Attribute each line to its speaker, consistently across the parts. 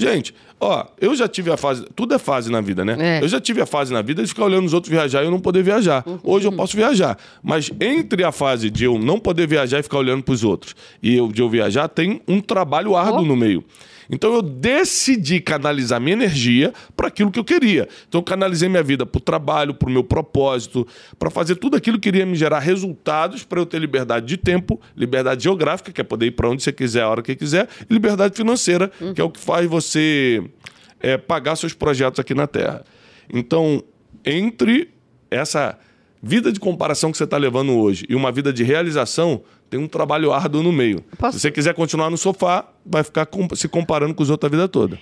Speaker 1: Gente, ó, eu já tive a fase. Tudo é fase na vida, né?
Speaker 2: É.
Speaker 1: Eu já tive a fase na vida de ficar olhando os outros viajar e eu não poder viajar. Hoje eu posso viajar. Mas entre a fase de eu não poder viajar e ficar olhando pros outros e eu, de eu viajar, tem um trabalho árduo
Speaker 2: Oh.
Speaker 1: no meio. Então eu decidi canalizar minha energia para aquilo que eu queria. Então eu canalizei minha vida para o trabalho, para o meu propósito, para fazer tudo aquilo que iria me gerar resultados para eu ter liberdade de tempo, liberdade geográfica, que é poder ir para onde você quiser, a hora que quiser, e liberdade financeira, que é o que faz você é, pagar seus projetos aqui na Terra. Então, entre essa vida de comparação que você está levando hoje e uma vida de realização, tem um trabalho árduo no meio.
Speaker 2: Posso-
Speaker 1: Se você quiser continuar no sofá, vai ficar se comparando com os outros a vida toda.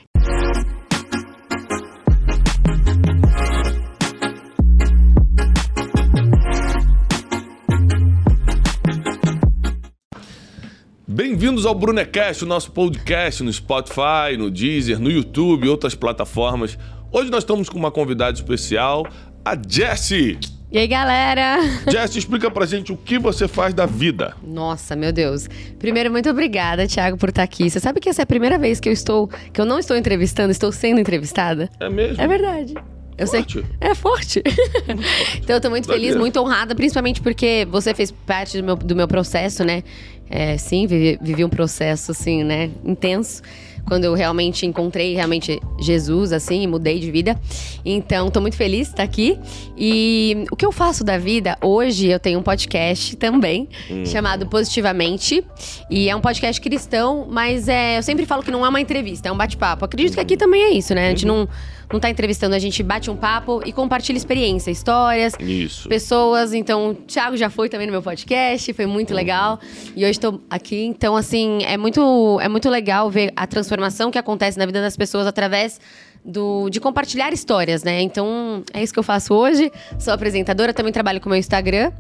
Speaker 1: Bem-vindos ao Brunecast, o nosso podcast no Spotify, no Deezer, no YouTube e outras plataformas. Hoje nós estamos com uma convidada especial, a Jessie.
Speaker 2: E aí, galera?
Speaker 1: Jessie, explica pra gente o que você faz da vida.
Speaker 2: Nossa, meu Deus. Primeiro, muito obrigada, Thiago, por estar aqui. Você sabe que essa é a primeira vez que eu estou, que eu não estou entrevistando, estou sendo entrevistada?
Speaker 1: É mesmo?
Speaker 2: É verdade. Eu
Speaker 1: Forte.
Speaker 2: sei. É forte. então eu tô muito feliz, muito honrada, principalmente porque você fez parte do meu, do meu processo, né? É, sim, vivi, vivi um processo, assim, né? Intenso. Quando eu realmente encontrei realmente Jesus, assim, mudei de vida. Então, tô muito feliz de estar aqui. E o que eu faço da vida? Hoje eu tenho um podcast também, chamado Positivamente. E é um podcast cristão, mas é, eu sempre falo que não é uma entrevista, é um bate-papo. Acredito que aqui também é isso, né? A gente não, não tá entrevistando, a gente bate um papo e compartilha experiência, histórias,
Speaker 1: Isso.
Speaker 2: pessoas. Então, o Thiago já foi também no meu podcast, foi muito legal. E hoje estou aqui. Então, assim, é muito, é muito legal ver a transformação que acontece na vida das pessoas através do, de compartilhar histórias, né? Então, é isso que eu faço hoje. Sou apresentadora, também trabalho com o meu Instagram,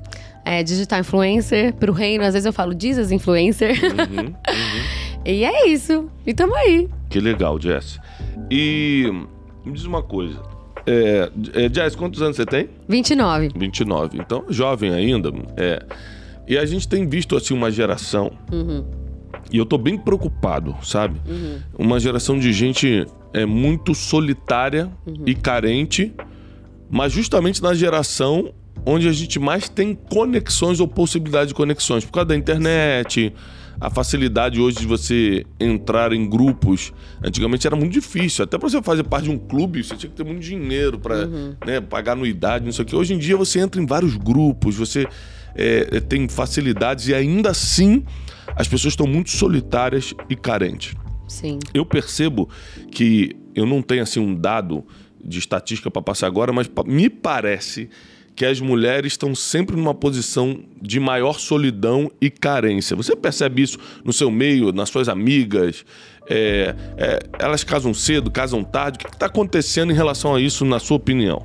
Speaker 2: é, digital influencer, pro reino. Às vezes eu falo Jesus influencer.
Speaker 1: Uhum,
Speaker 2: e é isso. E tamo aí.
Speaker 1: Que legal, Jess. E me diz uma coisa. É, é, Jess, quantos anos você tem?
Speaker 2: 29.
Speaker 1: 29. Então, jovem ainda. É. E a gente tem visto assim uma geração. E eu tô bem preocupado, sabe? Uma geração de gente é muito solitária e carente, mas justamente na geração onde a gente mais tem conexões ou possibilidade de conexões, por causa da internet, a facilidade hoje de você entrar em grupos. Antigamente era muito difícil, até para você fazer parte de um clube, você tinha que ter muito dinheiro para né, pagar anuidade, não sei o que. Hoje em dia você entra em vários grupos, você é, tem facilidades e ainda assim as pessoas estão muito solitárias e carentes
Speaker 2: Sim.
Speaker 1: eu percebo que eu não tenho assim um dado de estatística para passar agora, mas me parece que as mulheres estão sempre numa posição de maior solidão e carência. Você percebe isso no seu meio, nas suas amigas? É, é, elas casam cedo, casam tarde? O que está acontecendo em relação a isso, na sua opinião?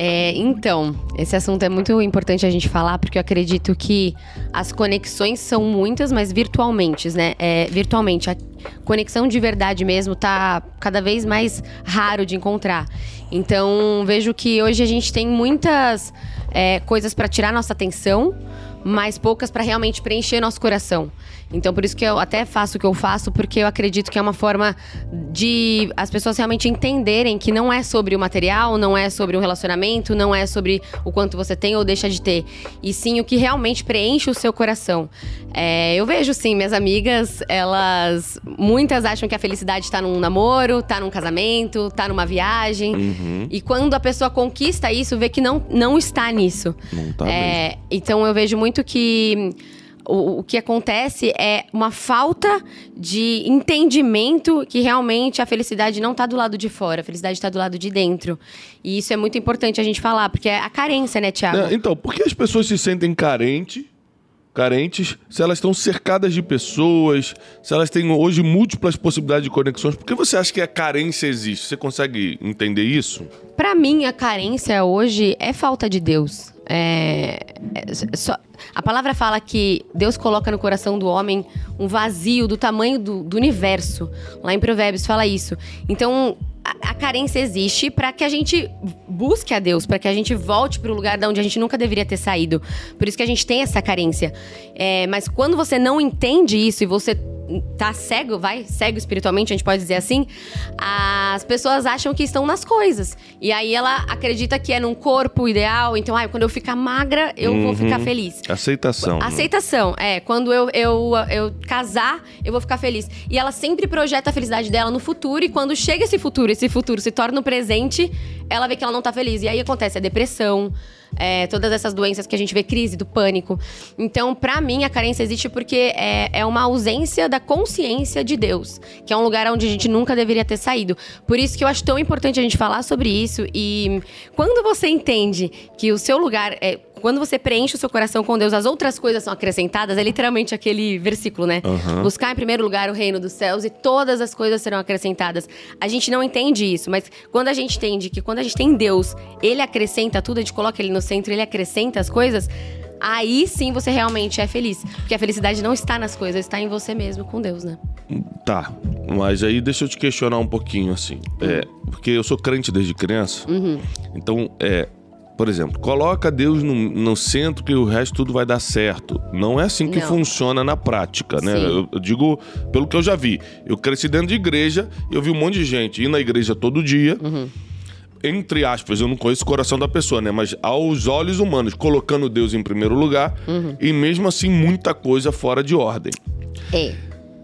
Speaker 2: É, então, esse assunto é muito importante a gente falar, porque eu acredito que as conexões são muitas, mas virtualmente, né? É, virtualmente, a conexão de verdade mesmo tá cada vez mais raro de encontrar. Então, vejo que hoje a gente tem muitas é, coisas para tirar nossa atenção, mas poucas para realmente preencher nosso coração. Então, por isso que eu até faço o que eu faço, porque eu acredito que é uma forma de as pessoas realmente entenderem que não é sobre o material, não é sobre um relacionamento, não é sobre o quanto você tem ou deixa de ter, e sim o que realmente preenche o seu coração. É, eu vejo, sim, minhas amigas, elas. Muitas acham que a felicidade está num namoro, tá num casamento, tá numa viagem. E quando a pessoa conquista isso, vê que não, não está nisso.
Speaker 1: Não tá
Speaker 2: É, então eu vejo muito que o, o que acontece é uma falta de entendimento que realmente a felicidade não está do lado de fora, a felicidade está do lado de dentro. E isso é muito importante a gente falar, porque é a carência, né, Tiago?
Speaker 1: É, então, por que as pessoas se sentem carentes, carentes se elas estão cercadas de pessoas, se elas têm hoje múltiplas possibilidades de conexões? Por que você acha que a carência existe? Você consegue entender isso?
Speaker 2: Pra mim, a carência hoje é falta de Deus. É, é só- a palavra fala que Deus coloca no coração do homem um vazio do tamanho do, do universo. Lá em Provérbios fala isso. Então, a, a carência existe para que a gente busque a Deus, para que a gente volte para o lugar de onde a gente nunca deveria ter saído. Por isso que a gente tem essa carência. É, mas quando você não entende isso e você tá cego, vai, cego espiritualmente, a gente pode dizer assim, as pessoas acham que estão nas coisas. E aí ela acredita que é num corpo ideal, então, ah, quando eu ficar magra, eu uhum. vou ficar feliz.
Speaker 1: Aceitação.
Speaker 2: Aceitação, é. Quando eu, eu, eu casar, eu vou ficar feliz. E ela sempre projeta a felicidade dela no futuro, e quando chega esse futuro, esse futuro se torna o presente, ela vê que ela não tá feliz. E aí acontece a depressão, é, todas essas doenças que a gente vê, crise do pânico. Então, para mim, a carência existe porque é, é uma ausência da consciência de Deus, que é um lugar onde a gente nunca deveria ter saído. Por isso que eu acho tão importante a gente falar sobre isso. E quando você entende que o seu lugar é quando você preenche o seu coração com Deus, as outras coisas são acrescentadas. É literalmente aquele versículo, né? Uhum. Buscar em primeiro lugar o reino dos céus e todas as coisas serão acrescentadas. A gente não entende isso, mas quando a gente entende que quando a gente tem Deus, Ele acrescenta tudo, a gente coloca Ele no centro, Ele acrescenta as coisas. Aí sim você realmente é feliz. Porque a felicidade não está nas coisas, está em você mesmo, com Deus, né?
Speaker 1: Tá, mas aí deixa eu te questionar um pouquinho, assim. É, porque eu sou crente desde criança. Uhum. Então, é, por exemplo, coloca Deus no, no, centro que o resto tudo vai dar certo. Não é assim que Não. funciona na prática, né? Eu, eu, digo pelo que eu já vi. Eu cresci dentro de igreja eu vi um monte de gente ir na igreja todo dia. Uhum. Entre aspas, eu não conheço o coração da pessoa, né? Mas aos olhos humanos, colocando Deus em primeiro lugar uhum. e mesmo assim muita coisa fora de ordem.
Speaker 2: É.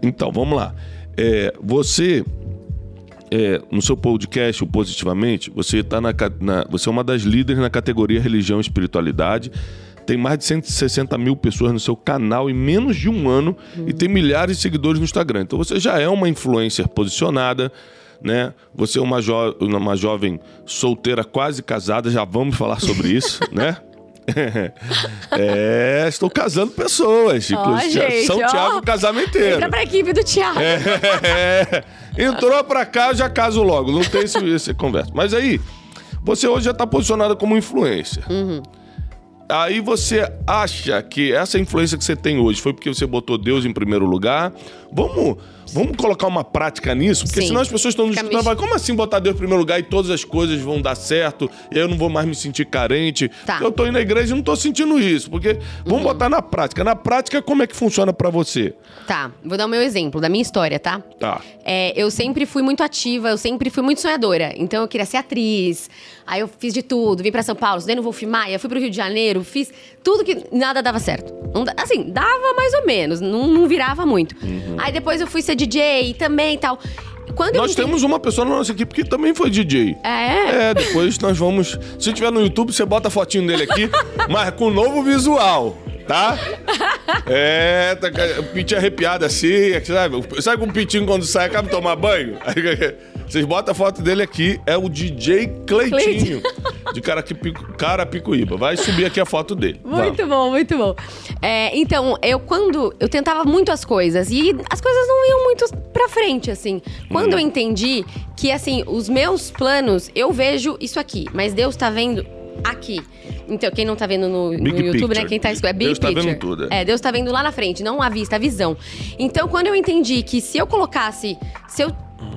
Speaker 1: Então, vamos lá. É, você é, no seu podcast, o Positivamente, você, tá na, na, você é uma das líderes na categoria Religião e Espiritualidade. Tem mais de 160 mil pessoas no seu canal em menos de um ano uhum. e tem milhares de seguidores no Instagram. Então você já é uma influencer posicionada, né? Você é uma, jo uma jovem solteira quase casada, já vamos falar sobre isso, né? é, estou casando pessoas.
Speaker 2: Oh, gente,
Speaker 1: São oh, Tiago casamenteiro.
Speaker 2: Entra pra equipe do Tiago. É,
Speaker 1: é, entrou pra cá, já caso logo. Não tem esse, esse conversa. Mas aí, você hoje já está posicionada como influência. Uhum. Aí você acha que essa influência que você tem hoje foi porque você botou Deus em primeiro lugar? Vamos Vamos colocar uma prática nisso? Porque Sim. senão as pessoas estão nos escutando como assim botar Deus em primeiro lugar e todas as coisas vão dar certo e eu não vou mais me sentir carente? Tá. Eu tô indo na igreja e não tô sentindo isso. Porque vamos uhum. botar na prática. Na prática, como é que funciona para você?
Speaker 2: Tá, vou dar o meu exemplo da minha história, tá?
Speaker 1: Tá.
Speaker 2: É, eu sempre fui muito ativa, eu sempre fui muito sonhadora. Então eu queria ser atriz. Aí eu fiz de tudo, vim para São Paulo, estudei no Wolf Maia, fui pro Rio de Janeiro, fiz tudo que nada dava certo. assim, dava mais ou menos, não, não virava muito. Uhum. Aí depois eu fui ser DJ também e tal.
Speaker 1: Quando nós temos uma pessoa na nossa equipe que também foi DJ.
Speaker 2: É?
Speaker 1: É, depois nós vamos. Se tiver no YouTube, você bota a fotinho dele aqui, mas com novo visual, tá? É, tá, pintinho arrepiado assim, sabe? Sabe com o pintinho quando sai, acaba de tomar banho? Vocês botam a foto dele aqui, é o DJ Cleitinho, de Carapicuíba. Vai subir aqui a foto dele.
Speaker 2: Muito Vamos. bom, muito bom. É, então, eu quando. Eu tentava muito as coisas e as coisas não iam muito pra frente, assim. Quando hum. eu entendi que, assim, os meus planos, eu vejo isso aqui, mas Deus tá vendo aqui. Então, quem não tá vendo no, no YouTube, picture. né? Quem tá é
Speaker 1: Big Deus
Speaker 2: picture.
Speaker 1: tá vendo tudo.
Speaker 2: É. é, Deus tá vendo lá na frente, não a vista, a visão. Então, quando eu entendi que se eu colocasse, se eu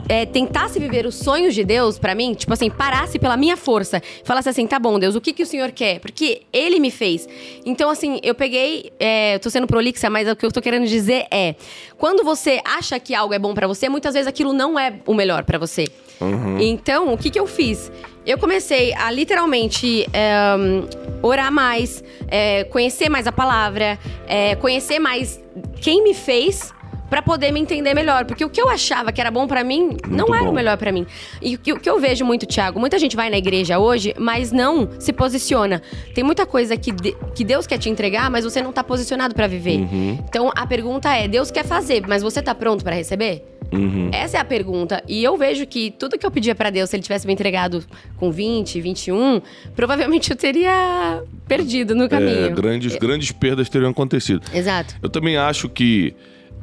Speaker 2: é, tentasse viver os sonhos de Deus para mim, tipo assim, parasse pela minha força, falasse assim, tá bom, Deus, o que, que o Senhor quer? Porque Ele me fez. Então, assim, eu peguei, é, eu tô sendo prolixa, mas o que eu tô querendo dizer é, quando você acha que algo é bom para você, muitas vezes aquilo não é o melhor para você. Uhum. Então, o que, que eu fiz? Eu comecei a literalmente é, orar mais, é, conhecer mais a palavra, é, conhecer mais quem me fez para poder me entender melhor. Porque o que eu achava que era bom para mim, muito não era bom. o melhor para mim. E o que, o que, eu vejo muito, Thiago, muita gente vai na igreja hoje, mas não se posiciona. Tem muita coisa que, de, que Deus quer te entregar, mas você não tá posicionado para viver. Uhum. Então a pergunta é: Deus quer fazer, mas você tá pronto para receber? Uhum. Essa é a pergunta. E eu vejo que tudo que eu pedia para Deus, se ele tivesse me entregado com 20, 21, provavelmente eu teria perdido no caminho.
Speaker 1: É, grandes, é. grandes perdas teriam acontecido.
Speaker 2: Exato.
Speaker 1: Eu também acho que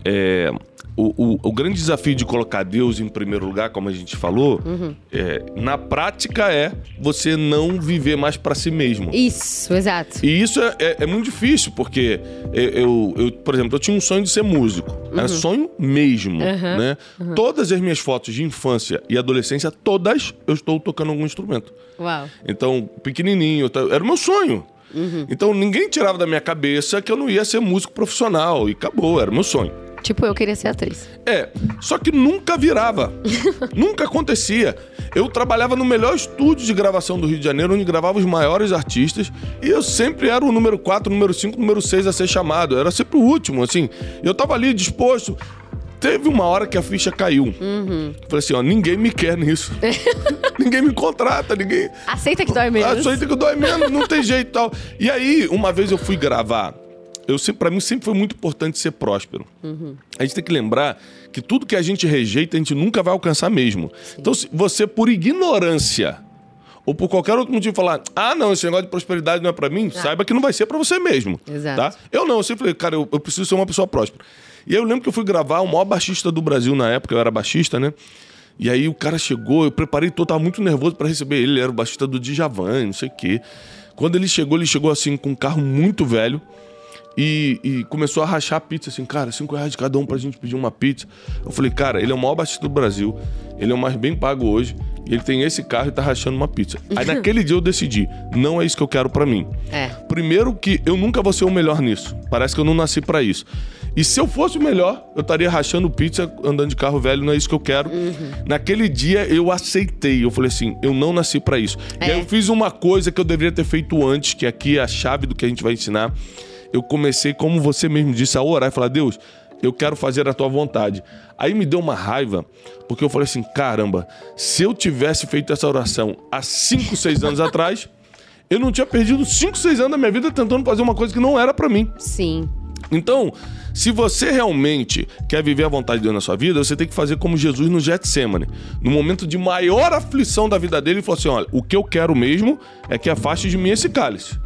Speaker 1: é, o, o, o, grande desafio de colocar Deus em primeiro lugar, como a gente falou, uhum. é, na prática é você não viver mais para si mesmo.
Speaker 2: Isso, exato.
Speaker 1: E isso é, é, é muito difícil, porque eu, eu, por exemplo, eu tinha um sonho de ser músico. Uhum. Era sonho mesmo, uhum. né? Uhum. Todas as minhas fotos de infância e adolescência, todas eu estou tocando algum instrumento.
Speaker 2: Uau.
Speaker 1: Então, pequenininho, era o meu sonho. Uhum. Então, ninguém tirava da minha cabeça que eu não ia ser músico profissional. E acabou, era o meu sonho.
Speaker 2: Tipo, eu queria ser atriz.
Speaker 1: É, só que nunca virava. nunca acontecia. Eu trabalhava no melhor estúdio de gravação do Rio de Janeiro, onde gravava os maiores artistas, e eu sempre era o número 4, número 5, número 6 a ser chamado. Eu era sempre o último, assim. Eu tava ali disposto. Teve uma hora que a ficha caiu.
Speaker 2: Uhum.
Speaker 1: Falei assim, ó, ninguém me quer nisso. ninguém me contrata, ninguém...
Speaker 2: Aceita que dói menos.
Speaker 1: Aceita que dói menos, não tem jeito e tal. E aí, uma vez eu fui gravar eu sempre, para mim sempre foi muito importante ser próspero.
Speaker 2: Uhum.
Speaker 1: A gente tem que lembrar que tudo que a gente rejeita, a gente nunca vai alcançar mesmo. Sim. Então, se você, por ignorância ou por qualquer outro motivo, falar: ah, não, esse negócio de prosperidade não é para mim, ah. saiba que não vai ser para você mesmo.
Speaker 2: Exato.
Speaker 1: Tá? Eu não, eu sempre falei, cara, eu, eu preciso ser uma pessoa próspera. E aí eu lembro que eu fui gravar o maior baixista do Brasil na época, eu era baixista, né? E aí o cara chegou, eu preparei todo, tava muito nervoso para receber ele, ele era o baixista do Djavan, não sei o quê. Quando ele chegou, ele chegou assim com um carro muito velho. E, e, começou a rachar pizza, assim, cara, cinco reais de cada um pra gente pedir uma pizza. Eu falei, cara, ele é o maior baixista do Brasil, ele é o mais bem pago hoje, e ele tem esse carro e tá rachando uma pizza. Aí naquele dia eu decidi, não é isso que eu quero para mim.
Speaker 2: É.
Speaker 1: Primeiro que eu nunca vou ser o melhor nisso. Parece que eu não nasci para isso. E se eu fosse o melhor, eu estaria rachando pizza, andando de carro velho, não é isso que eu quero.
Speaker 2: Uhum.
Speaker 1: Naquele dia eu aceitei, eu falei assim, eu não nasci para isso. É. E aí eu fiz uma coisa que eu deveria ter feito antes, que aqui é a chave do que a gente vai ensinar eu comecei, como você mesmo disse, a orar e falar: Deus, eu quero fazer a tua vontade. Aí me deu uma raiva, porque eu falei assim: caramba, se eu tivesse feito essa oração há 5, 6 anos atrás, eu não tinha perdido 5, 6 anos da minha vida tentando fazer uma coisa que não era para mim.
Speaker 2: Sim.
Speaker 1: Então, se você realmente quer viver a vontade de Deus na sua vida, você tem que fazer como Jesus no Getsemane. No momento de maior aflição da vida dele, ele falou assim: olha, o que eu quero mesmo é que afaste de mim esse cálice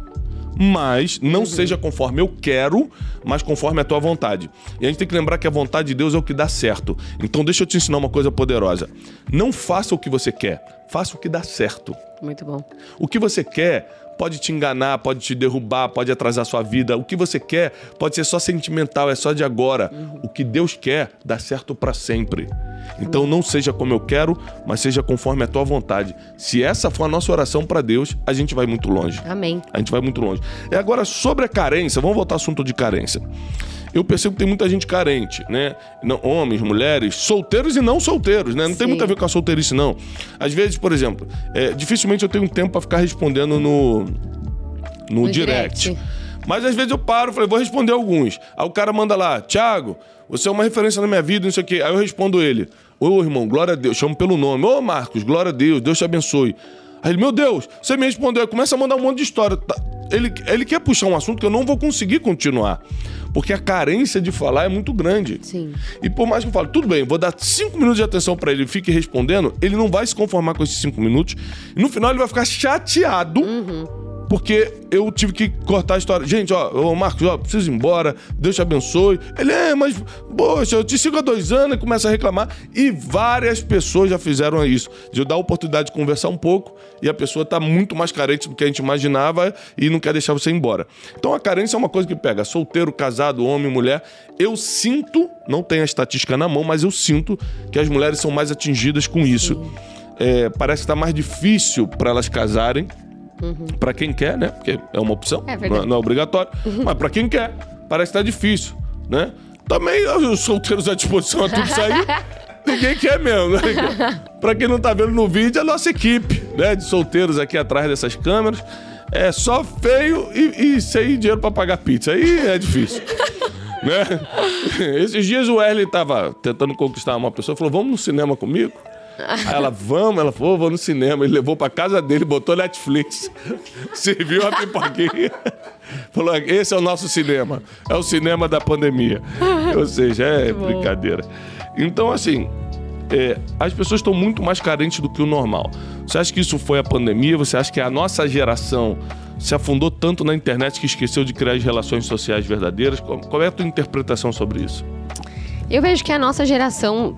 Speaker 1: mas não uhum. seja conforme eu quero, mas conforme a tua vontade. E a gente tem que lembrar que a vontade de Deus é o que dá certo. Então deixa eu te ensinar uma coisa poderosa. Não faça o que você quer, faça o que dá certo.
Speaker 2: Muito bom.
Speaker 1: O que você quer pode te enganar, pode te derrubar, pode atrasar sua vida. O que você quer pode ser só sentimental, é só de agora. Uhum. O que Deus quer dá certo para sempre. Então não seja como eu quero, mas seja conforme a tua vontade. Se essa for a nossa oração para Deus, a gente vai muito longe.
Speaker 2: Amém.
Speaker 1: A gente vai muito longe. E agora sobre a carência, vamos voltar ao assunto de carência eu percebo que tem muita gente carente, né? Não, homens, mulheres, solteiros e não solteiros, né? Não Sim. tem muito a ver com a solteirice, não. Às vezes, por exemplo, é, dificilmente eu tenho tempo para ficar respondendo no, no, no direct. direct. Mas às vezes eu paro, falei, vou responder alguns. Aí o cara manda lá, Thiago, você é uma referência na minha vida, não sei o quê. Aí eu respondo ele, ô irmão, glória a Deus, chamo pelo nome. Ô Marcos, glória a Deus, Deus te abençoe. Aí ele, meu Deus, você me respondeu. Aí começa a mandar um monte de história. Tá, ele, ele quer puxar um assunto que eu não vou conseguir continuar. Porque a carência de falar é muito grande.
Speaker 2: Sim.
Speaker 1: E por mais que eu fale, tudo bem, vou dar cinco minutos de atenção para ele e fique respondendo, ele não vai se conformar com esses cinco minutos. E no final ele vai ficar chateado.
Speaker 2: Uhum
Speaker 1: porque eu tive que cortar a história. Gente, ó, ô Marcos, ó, preciso ir embora, Deus te abençoe. Ele é, mas, poxa, eu te sigo há dois anos e começa a reclamar. E várias pessoas já fizeram isso, de eu dar a oportunidade de conversar um pouco e a pessoa tá muito mais carente do que a gente imaginava e não quer deixar você ir embora. Então a carência é uma coisa que pega solteiro, casado, homem, mulher. Eu sinto, não tenho a estatística na mão, mas eu sinto que as mulheres são mais atingidas com isso. É, parece que está mais difícil para elas casarem
Speaker 2: Uhum.
Speaker 1: Para quem quer, né? Porque é uma opção,
Speaker 2: é
Speaker 1: não, é, não, é, obrigatório. Uhum. Mas para quem quer, parece que tá difícil, né? Também os solteiros à disposição a tudo isso aí. Ninguém quer mesmo, né? Pra quem não tá vendo no vídeo, é a nossa equipe, né? De solteiros aqui atrás dessas câmeras. É só feio e, e sem dinheiro para pagar pizza. Aí é difícil. né? Esses dias o Erle tava tentando conquistar uma pessoa, falou: vamos no cinema comigo? Aí ela, vamos, ela falou, vou no cinema. Ele levou pra casa dele, botou Netflix, serviu a pipoquinha. Falou, esse é o nosso cinema. É o cinema da pandemia. Ou seja, é muito brincadeira. Bom. Então, assim, é, as pessoas estão muito mais carentes do que o normal. Você acha que isso foi a pandemia? Você acha que a nossa geração se afundou tanto na internet que esqueceu de criar as relações sociais verdadeiras? Qual é a tua interpretação sobre isso?
Speaker 2: Eu vejo que a nossa geração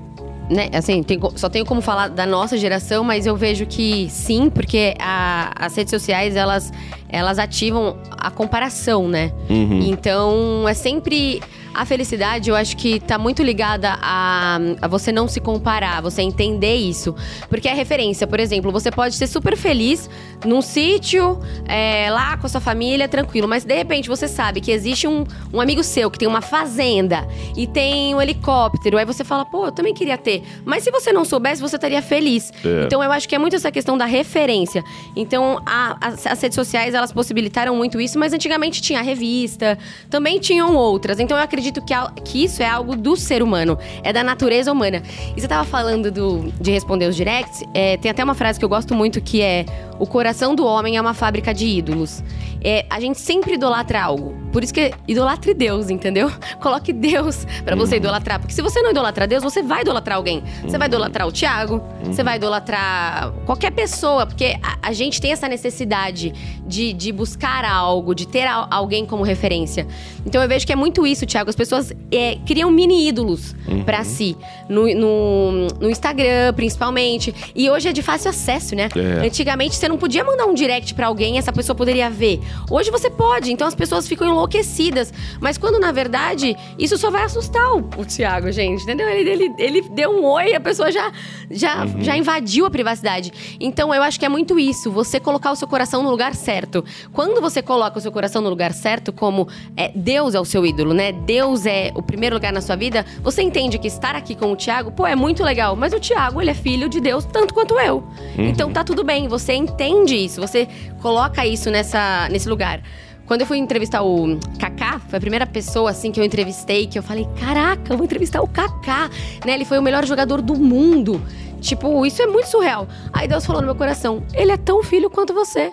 Speaker 2: né, assim, tem, só tenho como falar da nossa geração, mas eu vejo que sim, porque a, as redes sociais, elas, elas ativam a comparação, né?
Speaker 1: Uhum.
Speaker 2: Então, é sempre A felicidade, eu acho que tá muito ligada a, a você não se comparar, você entender isso. Porque é referência. Por exemplo, você pode ser super feliz num sítio, é, lá com a sua família, tranquilo. Mas de repente você sabe que existe um, um amigo seu que tem uma fazenda e tem um helicóptero. Aí você fala, pô, eu também queria ter. Mas se você não soubesse, você estaria feliz.
Speaker 1: É.
Speaker 2: Então eu acho que é muito essa questão da referência. Então a- as, as redes sociais, elas possibilitaram muito isso, mas antigamente tinha a revista, também tinham outras. Então eu acredito que, a- que isso é algo do ser humano, é da natureza humana. E você tava falando do, de responder os directs, é, tem até uma frase que eu gosto muito que é: O coração do homem é uma fábrica de ídolos. É, a gente sempre idolatra algo. Por isso que idolatre Deus, entendeu? Coloque Deus pra você idolatrar. Porque se você não idolatrar Deus, você vai idolatrar alguém. Você vai idolatrar o Tiago, você vai idolatrar qualquer pessoa. Porque a, a gente tem essa necessidade de, de buscar algo, de ter al- alguém como referência. Então eu vejo que é muito isso, Tiago. As pessoas é, criam mini ídolos pra si. No, no, no Instagram, principalmente. E hoje é de fácil acesso, né?
Speaker 1: É.
Speaker 2: Antigamente você não podia mandar um direct pra alguém e essa pessoa poderia ver. Hoje você pode, então as pessoas ficam enlouquecidas. Mas quando na verdade isso só vai assustar o, o Thiago, gente, entendeu? Ele, ele, ele deu um oi a pessoa já, já, já invadiu a privacidade. Então eu acho que é muito isso, você colocar o seu coração no lugar certo. Quando você coloca o seu coração no lugar certo, como é, Deus é o seu ídolo, né? Deus é o primeiro lugar na sua vida, você entende que estar aqui com o Thiago, pô, é muito legal. Mas o Thiago, ele é filho de Deus tanto quanto eu. Então tá tudo bem, você entende isso, você coloca isso nessa, nesse lugar. Quando eu fui entrevistar o Kaká, foi a primeira pessoa assim que eu entrevistei que eu falei: "Caraca, eu vou entrevistar o Kaká", né? Ele foi o melhor jogador do mundo. Tipo, isso é muito surreal. Aí Deus falou no meu coração: "Ele é tão filho quanto você".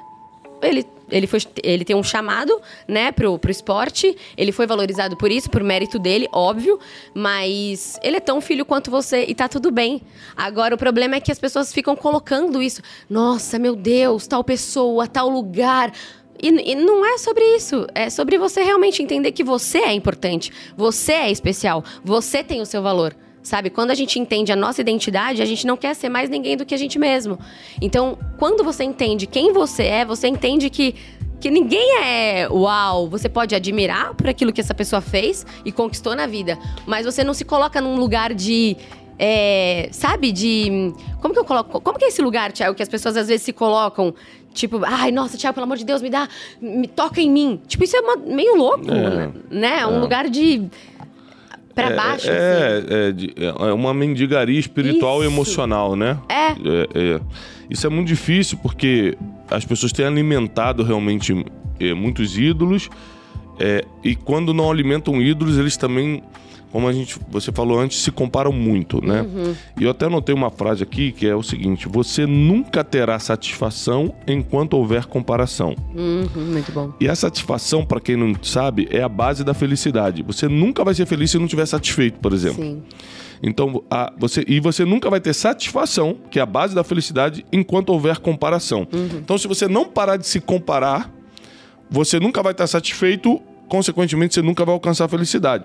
Speaker 2: Ele ele, foi, ele tem um chamado, né, pro, pro esporte. Ele foi valorizado por isso, por mérito dele, óbvio. Mas ele é tão filho quanto você e tá tudo bem. Agora, o problema é que as pessoas ficam colocando isso. Nossa, meu Deus, tal pessoa, tal lugar. E, e não é sobre isso. É sobre você realmente entender que você é importante. Você é especial. Você tem o seu valor. Sabe? Quando a gente entende a nossa identidade, a gente não quer ser mais ninguém do que a gente mesmo. Então, quando você entende quem você é, você entende que que ninguém é uau, você pode admirar por aquilo que essa pessoa fez e conquistou na vida, mas você não se coloca num lugar de é, sabe, de. Como que eu coloco? Como que é esse lugar, Thiago, que as pessoas às vezes se colocam, tipo, ai, nossa, Thiago, pelo amor de Deus, me dá. Me toca em mim. Tipo, isso é uma- meio louco,
Speaker 1: É.
Speaker 2: né? É um lugar de. Pra baixo, assim.
Speaker 1: É, é, é uma mendigaria espiritual e
Speaker 2: Isso.
Speaker 1: emocional, né?
Speaker 2: É.
Speaker 1: É, é. Isso é muito difícil porque as pessoas têm alimentado realmente é, muitos ídolos é, e quando não alimentam ídolos, eles também, como a gente, você falou antes, se comparam muito, né?
Speaker 2: Uhum.
Speaker 1: E eu até anotei uma frase aqui que é o seguinte: você nunca terá satisfação enquanto houver comparação.
Speaker 2: Uhum, muito bom.
Speaker 1: E a satisfação, para quem não sabe, é a base da felicidade. Você nunca vai ser feliz se não estiver satisfeito, por exemplo.
Speaker 2: Sim.
Speaker 1: Então, a- você, e você nunca vai ter satisfação, que é a base da felicidade, enquanto houver comparação. Então, se você não parar de se comparar, você nunca vai estar satisfeito, consequentemente, você nunca vai alcançar a felicidade.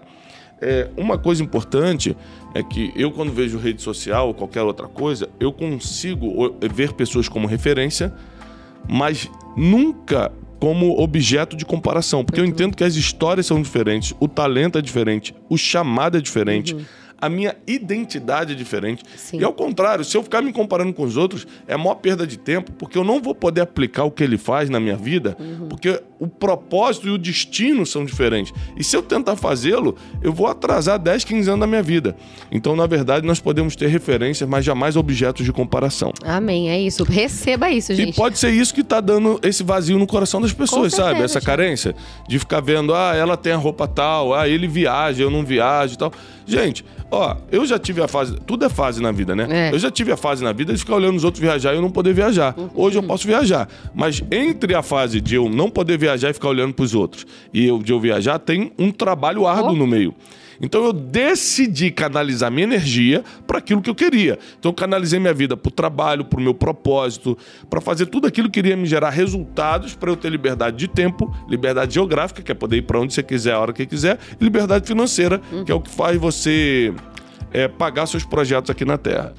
Speaker 1: É, uma coisa importante é que eu, quando vejo rede social ou qualquer outra coisa, eu consigo ver pessoas como referência, mas nunca como objeto de comparação, porque eu entendo que as histórias são diferentes, o talento é diferente, o chamado é diferente. A minha identidade é diferente.
Speaker 2: Sim.
Speaker 1: E ao contrário, se eu ficar me comparando com os outros, é a maior perda de tempo, porque eu não vou poder aplicar o que ele faz na minha vida, porque o propósito e o destino são diferentes. E se eu tentar fazê-lo, eu vou atrasar 10, 15 anos da minha vida. Então, na verdade, nós podemos ter referências, mas jamais objetos de comparação.
Speaker 2: Amém, é isso. Receba isso,
Speaker 1: E
Speaker 2: gente.
Speaker 1: pode ser isso que tá dando esse vazio no coração das pessoas,
Speaker 2: Com
Speaker 1: sabe?
Speaker 2: certeza,
Speaker 1: Essa
Speaker 2: Thiago.
Speaker 1: carência de ficar vendo, ah, ela tem a roupa tal, ah, ele viaja, eu não viajo e tal. Gente, ó, eu já tive a fase, tudo é fase na vida, né?
Speaker 2: É.
Speaker 1: Eu já tive a fase na vida de ficar olhando os outros viajar e eu não poder viajar.
Speaker 2: Uhum.
Speaker 1: Hoje eu posso viajar, mas entre a fase de eu não poder viajar e ficar olhando pros outros e eu de eu viajar, tem um trabalho árduo
Speaker 2: Oh.
Speaker 1: no meio. Então eu decidi canalizar minha energia para aquilo que eu queria. Então eu canalizei minha vida para o trabalho, para o meu propósito, para fazer tudo aquilo que iria me gerar resultados para eu ter liberdade de tempo, liberdade geográfica, que é poder ir para onde você quiser, a hora que quiser, e liberdade financeira, que é o que faz você é, pagar seus projetos aqui na Terra.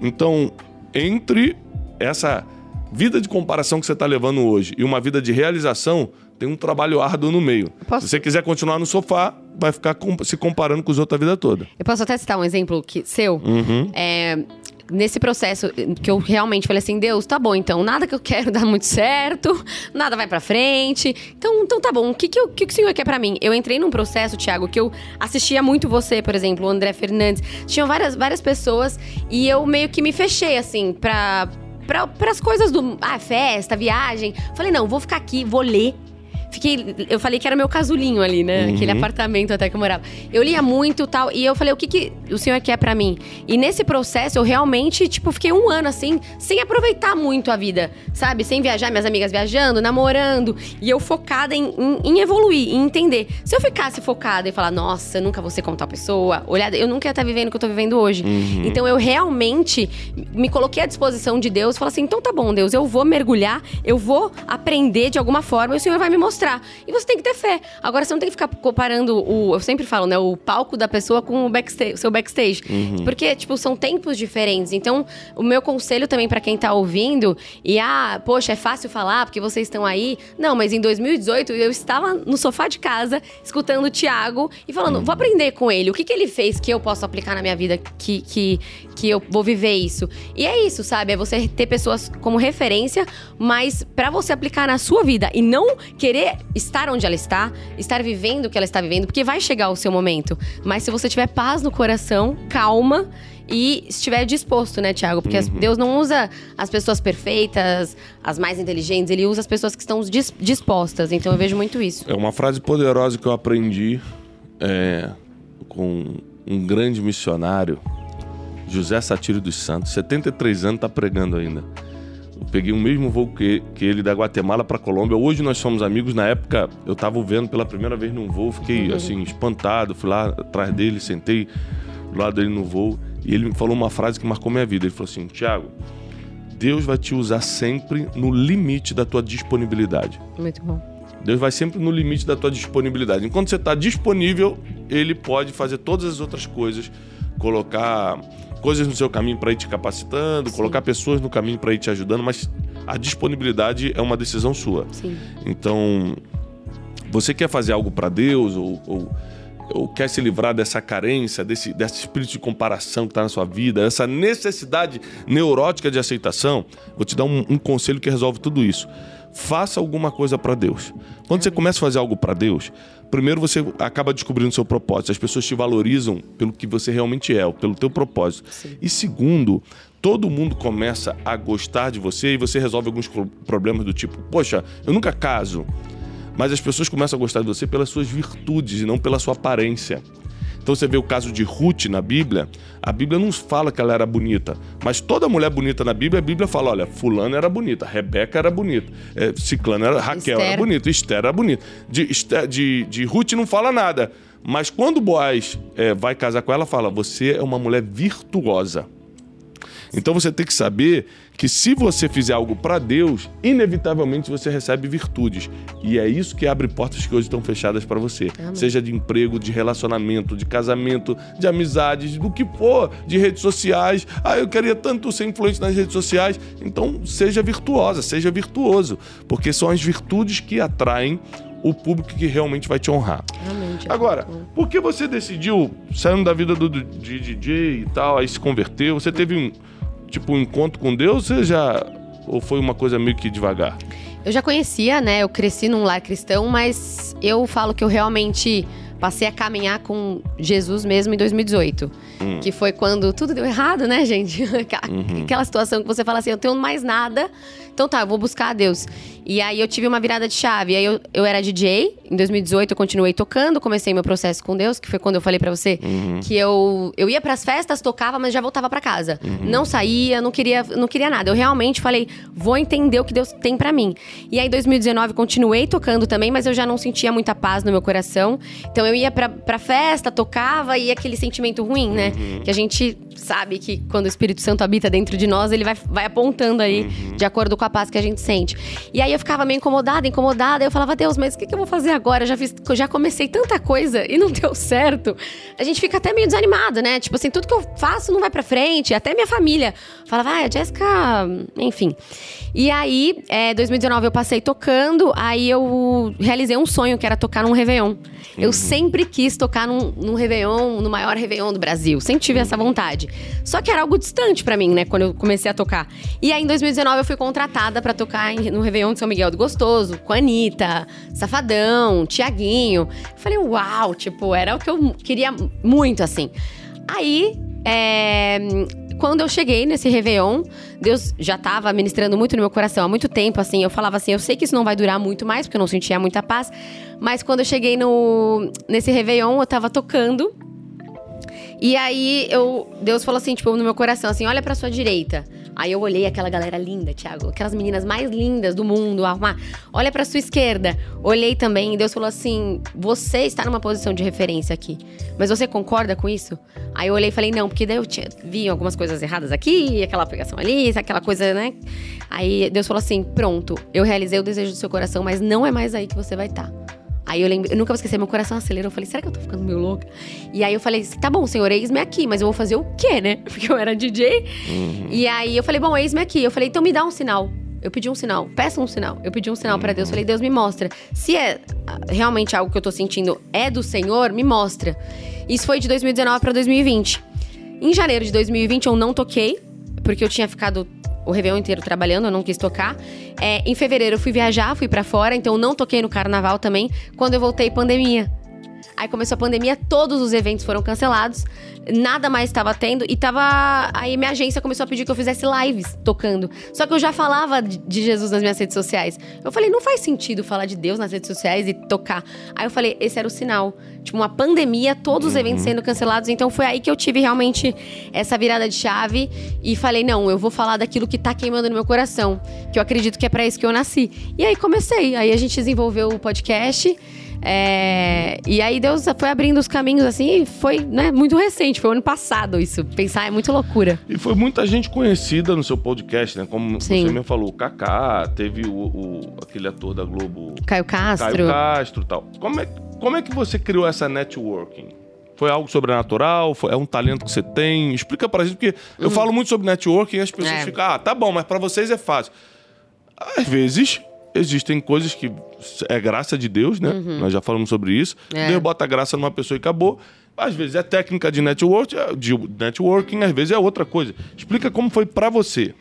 Speaker 1: Então, entre essa vida de comparação que você está levando hoje e uma vida de realização, tem um trabalho árduo no meio.
Speaker 2: Posso-
Speaker 1: Se você quiser continuar no sofá, vai ficar se comparando com os outros a vida toda.
Speaker 2: Eu posso até citar um exemplo que, seu.
Speaker 1: Uhum.
Speaker 2: É, nesse processo que eu realmente falei assim, Deus, tá bom, então nada que eu quero dá muito certo, nada vai pra frente. Então, então tá bom, o que, que, o que, que o Senhor quer pra mim? Eu entrei num processo, Thiago, que eu assistia muito você, por exemplo, o André Fernandes. Tinham várias, várias pessoas e eu meio que me fechei, assim, pra, para as coisas do ah, festa, viagem. Falei, não, vou ficar aqui, vou ler, Fiquei. Eu falei que era meu casulinho ali, né? Uhum. Aquele apartamento até que eu morava. Eu lia muito tal. E eu falei, o que, que o senhor quer para mim? E nesse processo, eu realmente, tipo, fiquei um ano assim, sem aproveitar muito a vida, sabe? Sem viajar, minhas amigas viajando, namorando. E eu focada em, em, em evoluir, em entender. Se eu ficasse focada e falar, nossa, eu nunca vou ser como tal pessoa, olhada, eu nunca ia estar vivendo o que eu tô vivendo hoje. Uhum. Então eu realmente me coloquei à disposição de Deus falei assim: então tá bom, Deus, eu vou mergulhar, eu vou aprender de alguma forma e o Senhor vai me mostrar mostrar. E você tem que ter fé. Agora, você não tem que ficar comparando o. Eu sempre falo, né? O palco da pessoa com o, backstage, o seu backstage. Uhum. Porque, tipo, são tempos diferentes. Então, o meu conselho também para quem tá ouvindo, e ah, poxa, é fácil falar porque vocês estão aí. Não, mas em 2018 eu estava no sofá de casa, escutando o Thiago e falando, uhum. vou aprender com ele. O que, que ele fez que eu posso aplicar na minha vida que, que, que eu vou viver isso? E é isso, sabe? É você ter pessoas como referência, mas para você aplicar na sua vida e não querer estar onde ela está, estar vivendo o que ela está vivendo, porque vai chegar o seu momento. Mas se você tiver paz no coração, calma e estiver disposto, né, Tiago? Porque uhum. Deus não usa as pessoas perfeitas, as mais inteligentes, ele usa as pessoas que estão dispostas. Então eu vejo muito isso.
Speaker 1: É uma frase poderosa que eu aprendi é, com um grande missionário, José Satiro dos Santos, 73 anos, está pregando ainda. Peguei o mesmo voo que, que ele da Guatemala para Colômbia. Hoje nós somos amigos. Na época eu estava vendo pela primeira vez num voo, fiquei uhum. assim espantado. Fui lá atrás dele, sentei do lado dele no voo e ele me falou uma frase que marcou minha vida. Ele falou assim: Tiago, Deus vai te usar sempre no limite da tua disponibilidade.
Speaker 2: Muito bom.
Speaker 1: Deus vai sempre no limite da tua disponibilidade. Enquanto você está disponível, Ele pode fazer todas as outras coisas, colocar coisas no seu caminho para ir te capacitando, Sim. colocar pessoas no caminho para ir te ajudando, mas a disponibilidade é uma decisão sua.
Speaker 2: Sim.
Speaker 1: Então, você quer fazer algo para Deus ou, ou, ou, quer se livrar dessa carência, desse, desse espírito de comparação que está na sua vida, essa necessidade neurótica de aceitação, vou te dar um, um conselho que resolve tudo isso. Faça alguma coisa para Deus. Quando você começa a fazer algo para Deus, primeiro você acaba descobrindo seu propósito. As pessoas te valorizam pelo que você realmente é, pelo teu propósito. Sim. E segundo, todo mundo começa a gostar de você e você resolve alguns problemas do tipo, poxa, eu nunca caso. Mas as pessoas começam a gostar de você pelas suas virtudes e não pela sua aparência. Então você vê o caso de Ruth na Bíblia, a Bíblia não fala que ela era bonita, mas toda mulher bonita na Bíblia, a Bíblia fala: olha, Fulana era bonita, Rebeca era bonita, é, Ciclana era, Raquel Esther. era bonita, Esther era bonita. De, de, de Ruth não fala nada. Mas quando Boaz é, vai casar com ela, fala: você é uma mulher virtuosa. Então você tem que saber que se você fizer algo para Deus, inevitavelmente você recebe virtudes. E é isso que abre portas que hoje estão fechadas para você. Amém. Seja de emprego, de relacionamento, de casamento, de amizades, do que for, de redes sociais. Ah, eu queria tanto ser influente nas redes sociais. Então seja virtuosa, seja virtuoso, porque são as virtudes que atraem o público que realmente vai te honrar.
Speaker 2: Realmente,
Speaker 1: Agora, por que você decidiu, saindo da vida do, de DJ e tal, aí se converteu? Você teve um tipo um encontro com Deus? Você já ou foi uma coisa meio que devagar?
Speaker 2: Eu já conhecia, né? Eu cresci num lar cristão, mas eu falo que eu realmente passei a caminhar com Jesus mesmo em 2018. Hum. Que foi quando tudo deu errado, né, gente? Uhum. Aquela situação que você fala assim, eu tenho mais nada, então tá, eu vou buscar a Deus. E aí eu tive uma virada de chave. Aí eu, eu era DJ, em 2018 eu continuei tocando, comecei meu processo com Deus, que foi quando eu falei para você uhum. que eu, eu ia para as festas, tocava, mas já voltava para casa. Uhum. Não saía, não queria, não queria nada. Eu realmente falei, vou entender o que Deus tem para mim. E aí em 2019 continuei tocando também, mas eu já não sentia muita paz no meu coração. Então eu ia pra, pra festa, tocava e aquele sentimento ruim, né? Uhum. Que a gente sabe que quando o Espírito Santo habita dentro de nós, ele vai, vai apontando aí, uhum. de acordo com a paz que a gente sente. E aí eu ficava meio incomodada, incomodada. Eu falava, Deus, mas o que, que eu vou fazer agora? Eu já, fiz, já comecei tanta coisa e não deu certo. A gente fica até meio desanimado, né? Tipo assim, tudo que eu faço não vai pra frente. Até minha família falava, ah, a Jéssica, enfim. E aí, é, 2019 eu passei tocando, aí eu realizei um sonho que era tocar num Réveillon. Eu uhum. sempre quis tocar num, num Réveillon, no maior Réveillon do Brasil. Sempre tive essa vontade. Só que era algo distante para mim, né? Quando eu comecei a tocar. E aí, em 2019, eu fui contratada para tocar no Réveillon de São Miguel do Gostoso, com a Anitta, Safadão, Tiaguinho. Falei, uau, tipo, era o que eu queria muito, assim. Aí, é, quando eu cheguei nesse Réveillon, Deus já estava ministrando muito no meu coração há muito tempo, assim. Eu falava assim, eu sei que isso não vai durar muito mais, porque eu não sentia muita paz. Mas quando eu cheguei no, nesse Réveillon, eu tava tocando. E aí eu, Deus falou assim, tipo, no meu coração, assim, olha pra sua direita. Aí eu olhei aquela galera linda, Thiago, aquelas meninas mais lindas do mundo, arrumar. Olha pra sua esquerda. Olhei também e Deus falou assim: "Você está numa posição de referência aqui. Mas você concorda com isso?" Aí eu olhei e falei: "Não, porque daí eu tinha, vi algumas coisas erradas aqui, aquela pegação ali, aquela coisa, né?" Aí Deus falou assim: "Pronto, eu realizei o desejo do seu coração, mas não é mais aí que você vai estar." Tá. Aí eu lembro, eu nunca vou esquecer, meu coração acelerou. Eu falei, será que eu tô ficando meio louca? E aí eu falei, tá bom, senhor, eis-me aqui, mas eu vou fazer o quê, né? Porque eu era DJ. Uhum. E aí eu falei, bom, eis-me aqui. Eu falei, então me dá um sinal. Eu pedi um sinal, peça um sinal. Eu pedi um sinal uhum. para Deus. Falei, Deus, me mostra. Se é ah, realmente algo que eu tô sentindo é do Senhor, me mostra. Isso foi de 2019 para 2020. Em janeiro de 2020 eu não toquei, porque eu tinha ficado o Réveillon inteiro trabalhando, eu não quis tocar. É, em fevereiro eu fui viajar, fui para fora, então não toquei no carnaval também. Quando eu voltei, pandemia. Aí começou a pandemia, todos os eventos foram cancelados nada mais estava tendo e tava. Aí minha agência começou a pedir que eu fizesse lives tocando. Só que eu já falava de Jesus nas minhas redes sociais. Eu falei, não faz sentido falar de Deus nas redes sociais e tocar. Aí eu falei, esse era o sinal. Tipo, uma pandemia, todos os eventos uhum. sendo cancelados. Então foi aí que eu tive realmente essa virada de chave e falei, não, eu vou falar daquilo que tá queimando no meu coração. Que eu acredito que é para isso que eu nasci. E aí comecei. Aí a gente desenvolveu o podcast. É, e aí Deus foi abrindo os caminhos assim, e foi né, muito recente, foi ano passado isso. Pensar é muito loucura.
Speaker 1: E foi muita gente conhecida no seu podcast, né? Como Sim. você mesmo falou, o Kaká, teve o, o, aquele ator da Globo.
Speaker 2: Caio Castro.
Speaker 1: Caio Castro tal. Como é, como é que você criou essa networking? Foi algo sobrenatural? Foi, é um talento que você tem? Explica pra gente, porque eu uhum. falo muito sobre networking e as pessoas é. ficam, ah, tá bom, mas para vocês é fácil. Às vezes existem coisas que é graça de Deus, né? Uhum. Nós já falamos sobre isso. É. Deus bota a graça numa pessoa e acabou. Às vezes é técnica de network, de networking, às vezes é outra coisa. Explica como foi para você.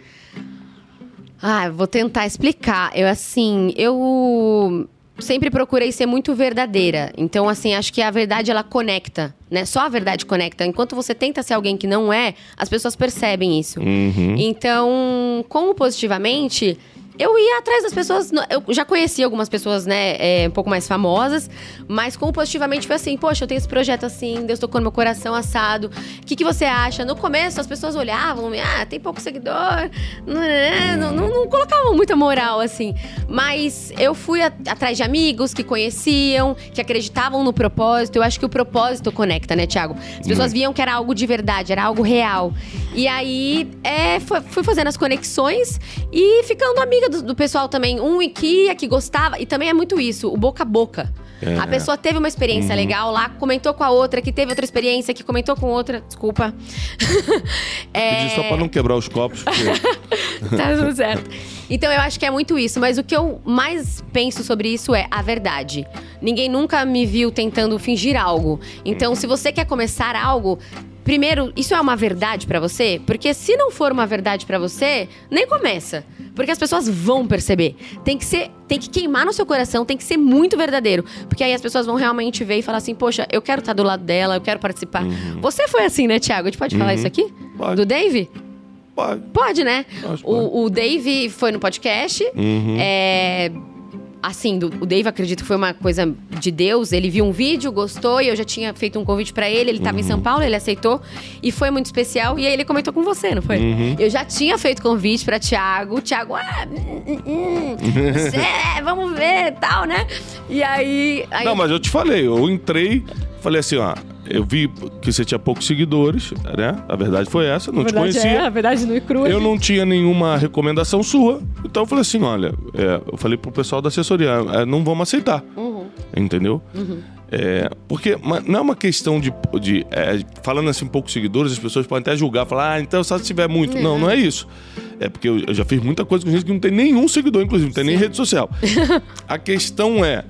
Speaker 2: Ah, vou tentar explicar. Eu assim, eu sempre procurei ser muito verdadeira. Então, assim, acho que a verdade ela conecta, né? Só a verdade conecta. Enquanto você tenta ser alguém que não é, as pessoas percebem isso. Uhum. Então, como positivamente, eu ia atrás das pessoas. Eu já conheci algumas pessoas, né, é, um pouco mais famosas, mas como positivamente foi assim: poxa, eu tenho esse projeto assim, Deus tocou no meu coração assado. O que, que você acha? No começo as pessoas olhavam, ah, tem pouco seguidor, não, não, não, colocavam muita moral assim. Mas eu fui a, atrás de amigos que conheciam, que acreditavam no propósito. Eu acho que o propósito conecta, né, Tiago? As pessoas viam que era algo de verdade, era algo real. E aí é, fui fazendo as conexões e ficando amiga do, do pessoal também. Um que ia, que gostava. E também é muito isso, o boca a boca. É. A pessoa teve uma experiência uhum. legal lá, comentou com a outra, que teve outra experiência, que comentou com outra. Desculpa.
Speaker 1: é... Pedi só pra não quebrar os copos. Porque...
Speaker 2: tá tudo certo. Então eu acho que é muito isso. Mas o que eu mais penso sobre isso é a verdade. Ninguém nunca me viu tentando fingir algo. Então, uhum. se você quer começar algo, Primeiro, isso é uma verdade para você? Porque se não for uma verdade para você, nem começa. Porque as pessoas vão perceber. Tem que ser, tem que queimar no seu coração, tem que ser muito verdadeiro. Porque aí as pessoas vão realmente ver e falar assim: "Poxa, eu quero estar tá do lado dela, eu quero participar". Uhum. Você foi assim, né, Thiago? A gente pode uhum. falar isso aqui?
Speaker 1: Pode.
Speaker 2: Do Dave?
Speaker 1: Pode.
Speaker 2: Pode, né? O, o Dave foi no podcast. Uhum. É assim, do, o Dave acredito que foi uma coisa de Deus. Ele viu um vídeo, gostou, e eu já tinha feito um convite para ele. Ele estava uhum. em São uhum. Paulo, ele aceitou. E foi muito especial. E aí ele comentou com você, não foi? Uhum. Eu já tinha feito convite para Thiago. O Thiago, ah, hum, hum, hum, é, vamos ver tal, né? E aí, aí.
Speaker 1: Não, mas eu te falei, eu entrei, falei assim, ó. Eu vi que você tinha poucos seguidores, né? A verdade foi essa, não
Speaker 2: a
Speaker 1: te conhecia.
Speaker 2: É, a verdade no e crua.
Speaker 1: Eu não tinha nenhuma recomendação sua. Então eu falei assim: olha, é, eu falei pro pessoal da assessoria, é, não vamos aceitar. Uhum. Entendeu? Uhum. É, porque não é uma questão de. de é, falando assim, poucos seguidores, as pessoas podem até julgar, falar, ah, então só se tiver muito. Não, não é isso. É porque eu, eu, já fiz muita coisa com gente que não tem nenhum seguidor, inclusive, não tem Sim. nem rede social. a questão é